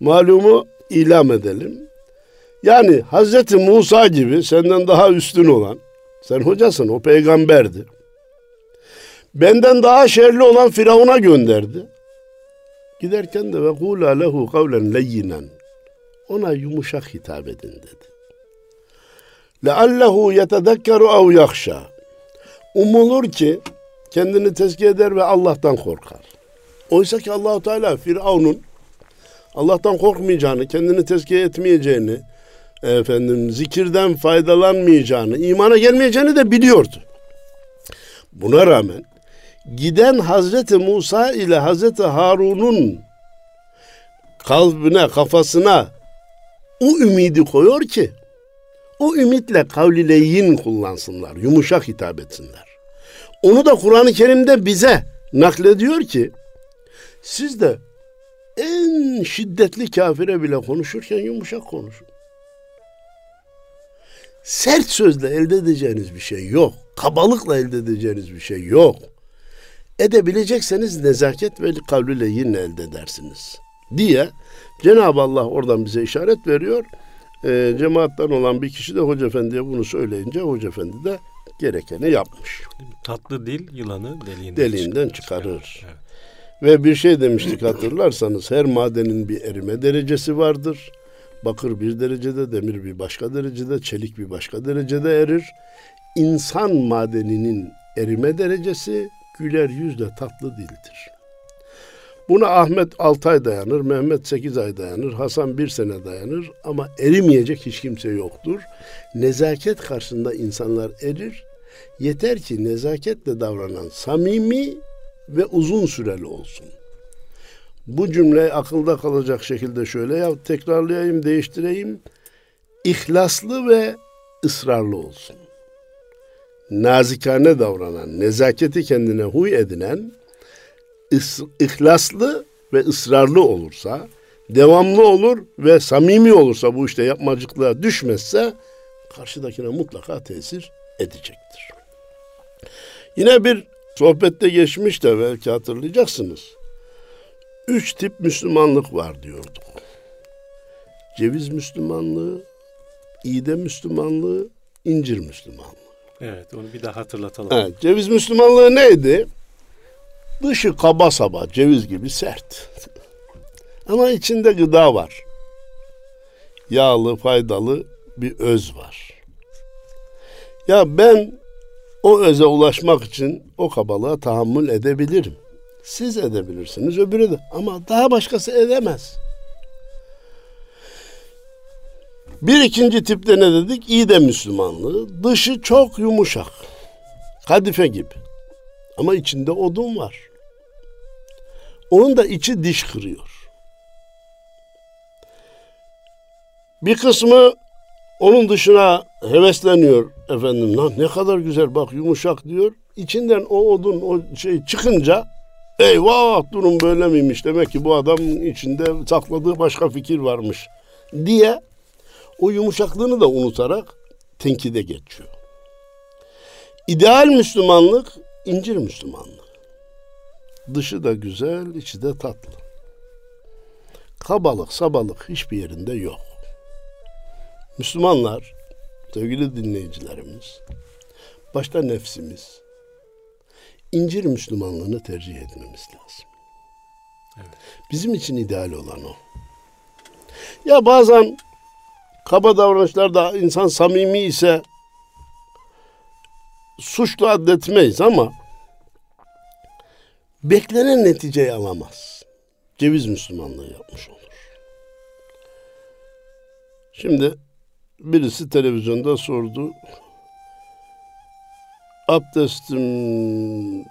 [SPEAKER 2] Malumu ilam edelim. Yani Hazreti Musa gibi senden daha üstün olan, sen hocasın o peygamberdi. Benden daha şerli olan Firavun'a gönderdi. Giderken de ve kula lehu kavlen leyyinen. Ona yumuşak hitap edin dedi. Leallehu yetedekkeru ev yakşa. Umulur ki kendini tezkiye eder ve Allah'tan korkar. Oysa ki Allahu Teala Firavun'un Allah'tan korkmayacağını, kendini tezkiye etmeyeceğini, efendim zikirden faydalanmayacağını, imana gelmeyeceğini de biliyordu. Buna rağmen giden Hazreti Musa ile Hazreti Harun'un kalbine, kafasına o ümidi koyuyor ki o ümitle kavlileyin kullansınlar, yumuşak hitap etsinler. Onu da Kur'an-ı Kerim'de bize naklediyor ki siz de en şiddetli kafire bile konuşurken yumuşak konuşun. Sert sözle elde edeceğiniz bir şey yok. Kabalıkla elde edeceğiniz bir şey yok. Edebilecekseniz nezaket ve kavliyle yine elde edersiniz. Diye Cenab-ı Allah oradan bize işaret veriyor. E, cemaattan olan bir kişi de Hoca Efendi'ye bunu söyleyince Hoca Efendi de gerekeni yapmış.
[SPEAKER 1] Tatlı dil yılanı deliğinden,
[SPEAKER 2] deliğinden çıkarır. çıkarır. Evet. Ve bir şey demiştik hatırlarsanız her madenin bir erime derecesi vardır. Bakır bir derecede, demir bir başka derecede, çelik bir başka derecede erir. İnsan madeninin erime derecesi güler yüzle tatlı dildir. Buna Ahmet 6 ay dayanır, Mehmet 8 ay dayanır, Hasan 1 sene dayanır ama erimeyecek hiç kimse yoktur. Nezaket karşısında insanlar erir. Yeter ki nezaketle davranan samimi ve uzun süreli olsun. Bu cümle akılda kalacak şekilde şöyle ya tekrarlayayım, değiştireyim. İhlaslı ve ısrarlı olsun. Nazikane davranan, nezaketi kendine huy edinen, ihlaslı ve ısrarlı olursa, devamlı olur ve samimi olursa bu işte yapmacıklığa düşmezse karşıdakine mutlaka tesir edecektir. Yine bir sohbette geçmiş de belki hatırlayacaksınız. Üç tip Müslümanlık var diyorduk. Ceviz Müslümanlığı, iğde Müslümanlığı, incir Müslümanlığı.
[SPEAKER 1] Evet onu bir daha hatırlatalım.
[SPEAKER 2] Evet, ceviz Müslümanlığı neydi? Dışı kaba saba, ceviz gibi sert. Ama içinde gıda var. Yağlı, faydalı bir öz var. Ya ben o öze ulaşmak için o kabalığa tahammül edebilirim. Siz edebilirsiniz, öbürü de. Ama daha başkası edemez. Bir ikinci tipte ne dedik? İyi de Müslümanlığı. Dışı çok yumuşak. Kadife gibi. Ama içinde odun var. Onun da içi diş kırıyor. Bir kısmı onun dışına hevesleniyor efendim. Lan ne kadar güzel bak yumuşak diyor. İçinden o odun o şey çıkınca eyvah durum böyle miymiş demek ki bu adamın içinde sakladığı başka fikir varmış diye o yumuşaklığını da unutarak tenkide geçiyor. İdeal Müslümanlık incir Müslümanlık. Dışı da güzel, içi de tatlı. Kabalık, sabalık hiçbir yerinde yok. Müslümanlar sevgili dinleyicilerimiz, başta nefsimiz, incir Müslümanlığını tercih etmemiz lazım. Evet. Bizim için ideal olan o. Ya bazen kaba davranışlarda insan samimi ise suçlu addetmeyiz ama beklenen neticeyi alamaz. Ceviz Müslümanlığı yapmış olur. Şimdi birisi televizyonda sordu. Abdestim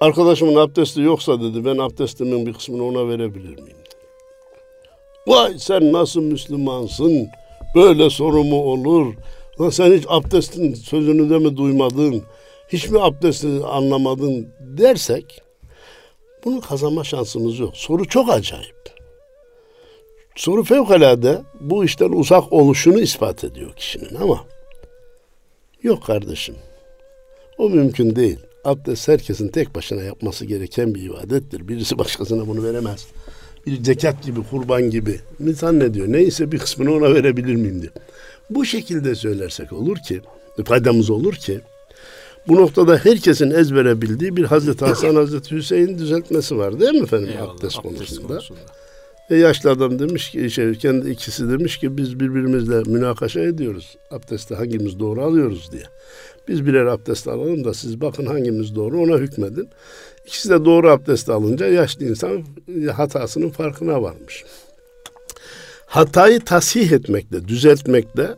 [SPEAKER 2] arkadaşımın abdesti yoksa dedi ben abdestimin bir kısmını ona verebilir miyim? Vay sen nasıl Müslümansın? Böyle soru mu olur? Lan sen hiç abdestin sözünü de mi duymadın? Hiç mi abdesti anlamadın dersek bunu kazanma şansımız yok. Soru çok acayip. Soru fevkalade bu işten uzak oluşunu ispat ediyor kişinin ama yok kardeşim. O mümkün değil. Abdest herkesin tek başına yapması gereken bir ibadettir. Birisi başkasına bunu veremez. Bir zekat gibi, kurban gibi. Ne diyor? Neyse bir kısmını ona verebilir miyim diyor. Bu şekilde söylersek olur ki, faydamız olur ki, bu noktada herkesin ezbere bildiği bir Hazreti Hasan, Hazreti Hüseyin düzeltmesi var değil mi efendim Eyvallah, abdest, konusunda? konusunda. E yaşlı adam demiş ki, şey, kendi ikisi demiş ki biz birbirimizle münakaşa ediyoruz. Abdesti hangimiz doğru alıyoruz diye. Biz birer abdest alalım da siz bakın hangimiz doğru ona hükmedin. İkisi de doğru abdest alınca yaşlı insan hatasının farkına varmış. Hatayı tasih etmekle, düzeltmekle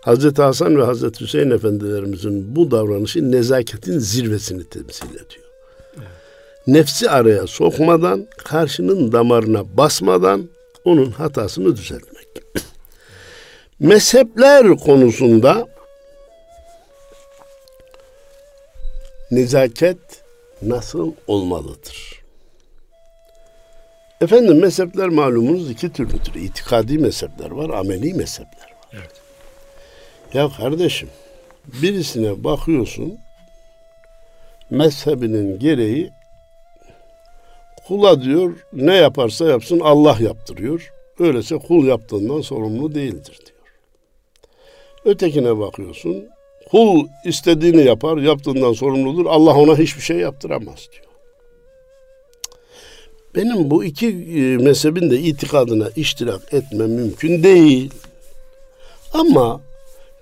[SPEAKER 2] Hazreti Hasan ve Hazreti Hüseyin efendilerimizin bu davranışı nezaketin zirvesini temsil ediyor. Evet. Nefsi araya sokmadan, karşının damarına basmadan onun hatasını düzeltmek. *clears throat* Mezhepler konusunda nezaket nasıl olmalıdır? Efendim mezhepler malumunuz iki türlüdür. İtikadi mezhepler var, ameli mezhepler var. Evet. Ya kardeşim birisine bakıyorsun mezhebinin gereği kula diyor ne yaparsa yapsın Allah yaptırıyor. Öyleyse kul yaptığından sorumlu değildir diyor. Ötekine bakıyorsun kul istediğini yapar yaptığından sorumludur. Allah ona hiçbir şey yaptıramaz diyor. Benim bu iki e, mezhebin de itikadına iştirak etme mümkün değil. Ama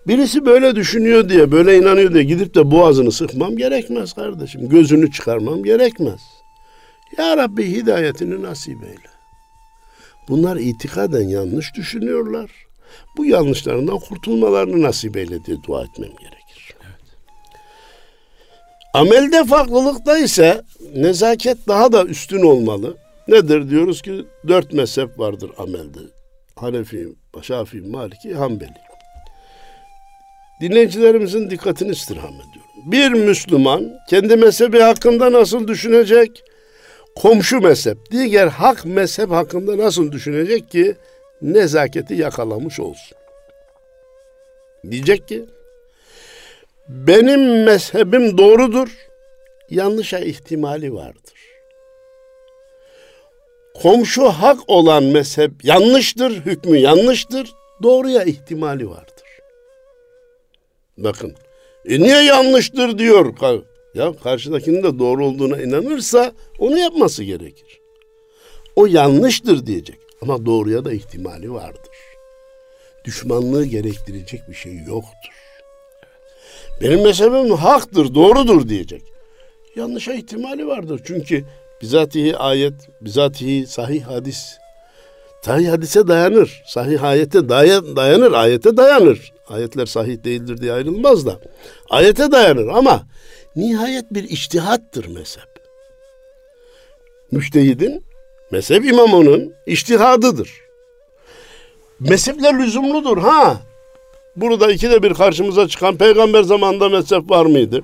[SPEAKER 2] Birisi böyle düşünüyor diye, böyle inanıyor diye gidip de boğazını sıkmam gerekmez kardeşim. Gözünü çıkarmam gerekmez. Ya Rabbi hidayetini nasip eyle. Bunlar itikaden yanlış düşünüyorlar. Bu yanlışlarından kurtulmalarını nasip eyle diye dua etmem gerekir. Amelde farklılıkta ise nezaket daha da üstün olmalı. Nedir diyoruz ki dört mezhep vardır amelde. Hanefi, Şafii, Maliki, Hanbeli. Dinleyicilerimizin dikkatini istirham ediyorum. Bir Müslüman kendi mezhebi hakkında nasıl düşünecek? Komşu mezhep, diğer hak mezhep hakkında nasıl düşünecek ki nezaketi yakalamış olsun? Diyecek ki benim mezhebim doğrudur, yanlışa ihtimali vardır. Komşu hak olan mezhep yanlıştır, hükmü yanlıştır, doğruya ihtimali vardır. Bakın. E niye yanlıştır diyor. Ya karşıdakinin de doğru olduğuna inanırsa onu yapması gerekir. O yanlıştır diyecek. Ama doğruya da ihtimali vardır. Düşmanlığı gerektirecek bir şey yoktur. Benim mezhebim haktır, doğrudur diyecek. Yanlışa ihtimali vardır. Çünkü bizatihi ayet, bizatihi sahih hadis Sahih hadise dayanır. Sahih ayete dayanır. Ayete dayanır. Ayetler sahih değildir diye ayrılmaz da. Ayete dayanır ama nihayet bir iştihattır mezhep. Müştehidin, mezhep imamının iştihadıdır. Mezhepler lüzumludur ha. Burada ikide bir karşımıza çıkan peygamber zamanında mezhep var mıydı?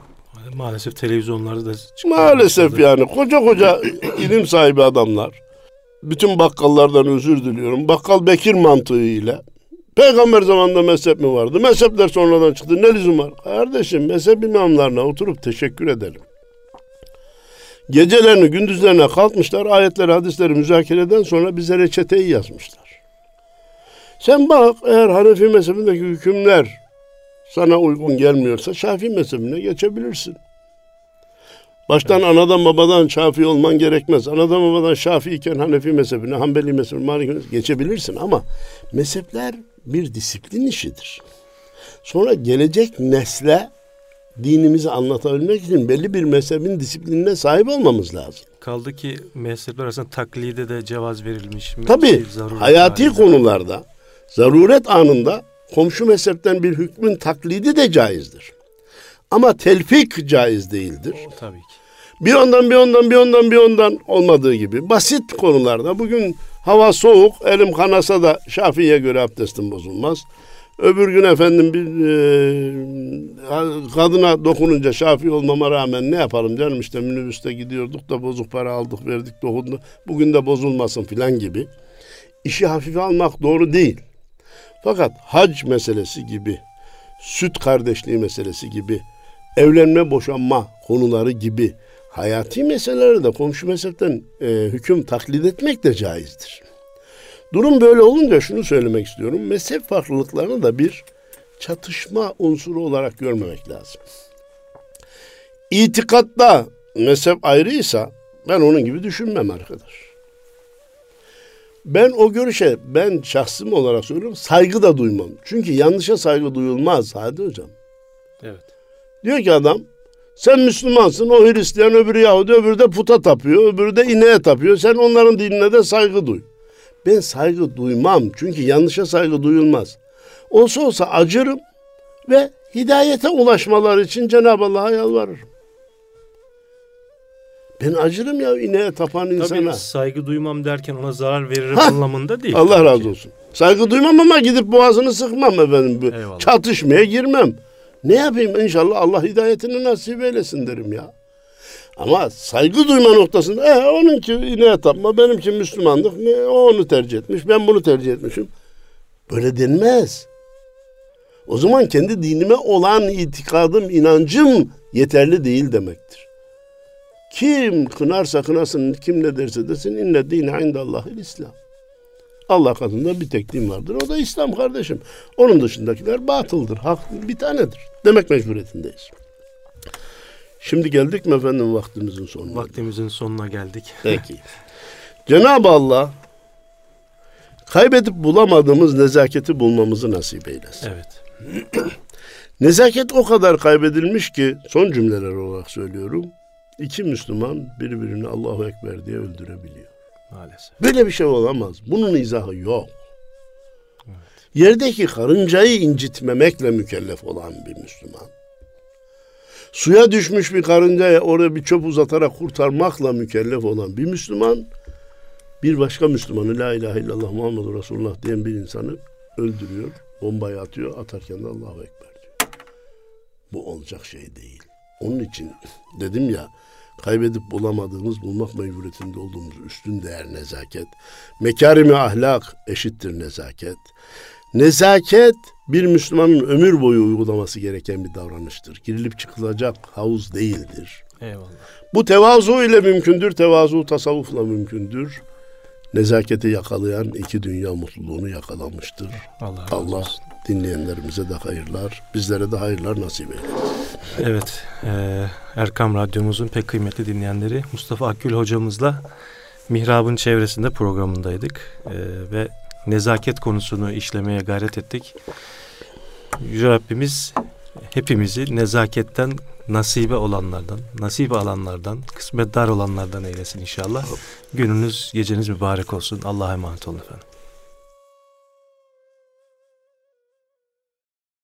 [SPEAKER 1] Maalesef televizyonlarda da
[SPEAKER 2] Maalesef yani koca koca *coughs* ilim sahibi adamlar bütün bakkallardan özür diliyorum. Bakkal Bekir mantığıyla Peygamber zamanında mezhep mi vardı? Mezhepler sonradan çıktı. Ne lüzum var? Kardeşim mezhep imamlarına oturup teşekkür edelim. Gecelerini gündüzlerine kalkmışlar. Ayetleri, hadisleri müzakereden sonra bize reçeteyi yazmışlar. Sen bak eğer Hanefi mezhebindeki hükümler sana uygun gelmiyorsa Şafii mezhebine geçebilirsin. Baştan evet. anadan babadan Şafii olman gerekmez. Anadan babadan Şafii iken Hanefi mezhebine, Hanbeli mezhebine, Maliki mezhebine geçebilirsin ama mezhepler bir disiplin işidir. Sonra gelecek nesle dinimizi anlatabilmek için belli bir mezhebin disiplinine sahip olmamız lazım.
[SPEAKER 1] Kaldı ki mezhepler arasında taklide de cevaz verilmiş.
[SPEAKER 2] Tabii hayati halinde. konularda zaruret anında komşu mezhepten bir hükmün taklidi de caizdir. Ama telfik caiz değildir.
[SPEAKER 1] O, tabii ki.
[SPEAKER 2] Bir ondan bir ondan bir ondan bir ondan olmadığı gibi basit konularda bugün hava soğuk elim kanasa da Şafii'ye göre abdestim bozulmaz. Öbür gün efendim bir e, kadına dokununca şafi olmama rağmen ne yapalım canım işte minibüste gidiyorduk da bozuk para aldık verdik dokundu. Bugün de bozulmasın filan gibi. İşi hafife almak doğru değil. Fakat hac meselesi gibi, süt kardeşliği meselesi gibi, evlenme boşanma konuları gibi hayati meselelerde de komşu mezhepten e, hüküm taklit etmek de caizdir. Durum böyle olunca şunu söylemek istiyorum. Mezhep farklılıklarını da bir çatışma unsuru olarak görmemek lazım. İtikatta mezhep ayrıysa ben onun gibi düşünmem arkadaş. Ben o görüşe ben şahsım olarak söylüyorum saygı da duymam. Çünkü yanlışa saygı duyulmaz Hadi hocam.
[SPEAKER 1] Evet.
[SPEAKER 2] Diyor ki adam sen Müslümansın, o Hristiyan, öbürü Yahudi, öbürü de puta tapıyor, öbürü de ineğe tapıyor. Sen onların dinine de saygı duy. Ben saygı duymam çünkü yanlışa saygı duyulmaz. Olsa olsa acırım ve hidayete ulaşmalar için Cenab-ı Allah'a yalvarırım. Ben acırım ya ineğe tapan insana. Tabii
[SPEAKER 1] saygı duymam derken ona zarar veririm ha, anlamında değil.
[SPEAKER 2] Allah razı ki. olsun. Saygı duymam ama gidip boğazını sıkmam efendim. Eyvallah. Çatışmaya girmem. Ne yapayım inşallah Allah hidayetini nasip eylesin derim ya. Ama saygı duyma noktasında e, onunki ineğe tapma benimki Müslümanlık ne, o onu tercih etmiş ben bunu tercih etmişim. Böyle denmez. O zaman kendi dinime olan itikadım, inancım yeterli değil demektir. Kim kınarsa kınasın, kim ne derse desin inne dine indallahil İslam. Allah katında bir tek din vardır. O da İslam kardeşim. Onun dışındakiler batıldır, hak bir tanedir. Demek mecburiyetindeyiz. Şimdi geldik mi efendim vaktimizin sonuna?
[SPEAKER 1] Vaktimizin sonuna geldik.
[SPEAKER 2] Peki. Cenab-ı Allah kaybedip bulamadığımız nezaketi bulmamızı nasip eylesin.
[SPEAKER 1] Evet. *clears throat*
[SPEAKER 2] Nezaket o kadar kaybedilmiş ki son cümleler olarak söylüyorum. İki Müslüman birbirini Allahu Ekber diye öldürebiliyor.
[SPEAKER 1] Maalesef.
[SPEAKER 2] Böyle bir şey olamaz. Bunun izahı yok. Evet. Yerdeki karıncayı incitmemekle mükellef olan bir Müslüman suya düşmüş bir karıncaya oraya bir çöp uzatarak kurtarmakla mükellef olan bir Müslüman bir başka Müslümanı la ilahe illallah Muhammedur Resulullah diyen bir insanı öldürüyor, bombayı atıyor, atarken de Allahu Ekber diyor. Bu olacak şey değil. Onun için *laughs* dedim ya kaybedip bulamadığımız bulmak mecburiyetinde olduğumuz üstün değer nezaket. Mekarimi ahlak eşittir nezaket. Nezaket bir Müslümanın ömür boyu uygulaması gereken bir davranıştır. Girilip çıkılacak havuz değildir.
[SPEAKER 1] Eyvallah.
[SPEAKER 2] Bu tevazu ile mümkündür, tevazu tasavvufla mümkündür. Nezaketi yakalayan iki dünya mutluluğunu yakalamıştır.
[SPEAKER 1] Allah,
[SPEAKER 2] Allah dinleyenlerimize de hayırlar, bizlere de hayırlar nasip eylesin.
[SPEAKER 1] Evet, e, Erkam Radyomuzun pek kıymetli dinleyenleri Mustafa Akgül hocamızla Mihrab'ın çevresinde programındaydık e, ve nezaket konusunu işlemeye gayret ettik. Yüce Rabbimiz hepimizi nezaketten nasibe olanlardan, nasip alanlardan, kısmetdar olanlardan eylesin inşallah. Gününüz, geceniz mübarek olsun. Allah'a emanet olun efendim.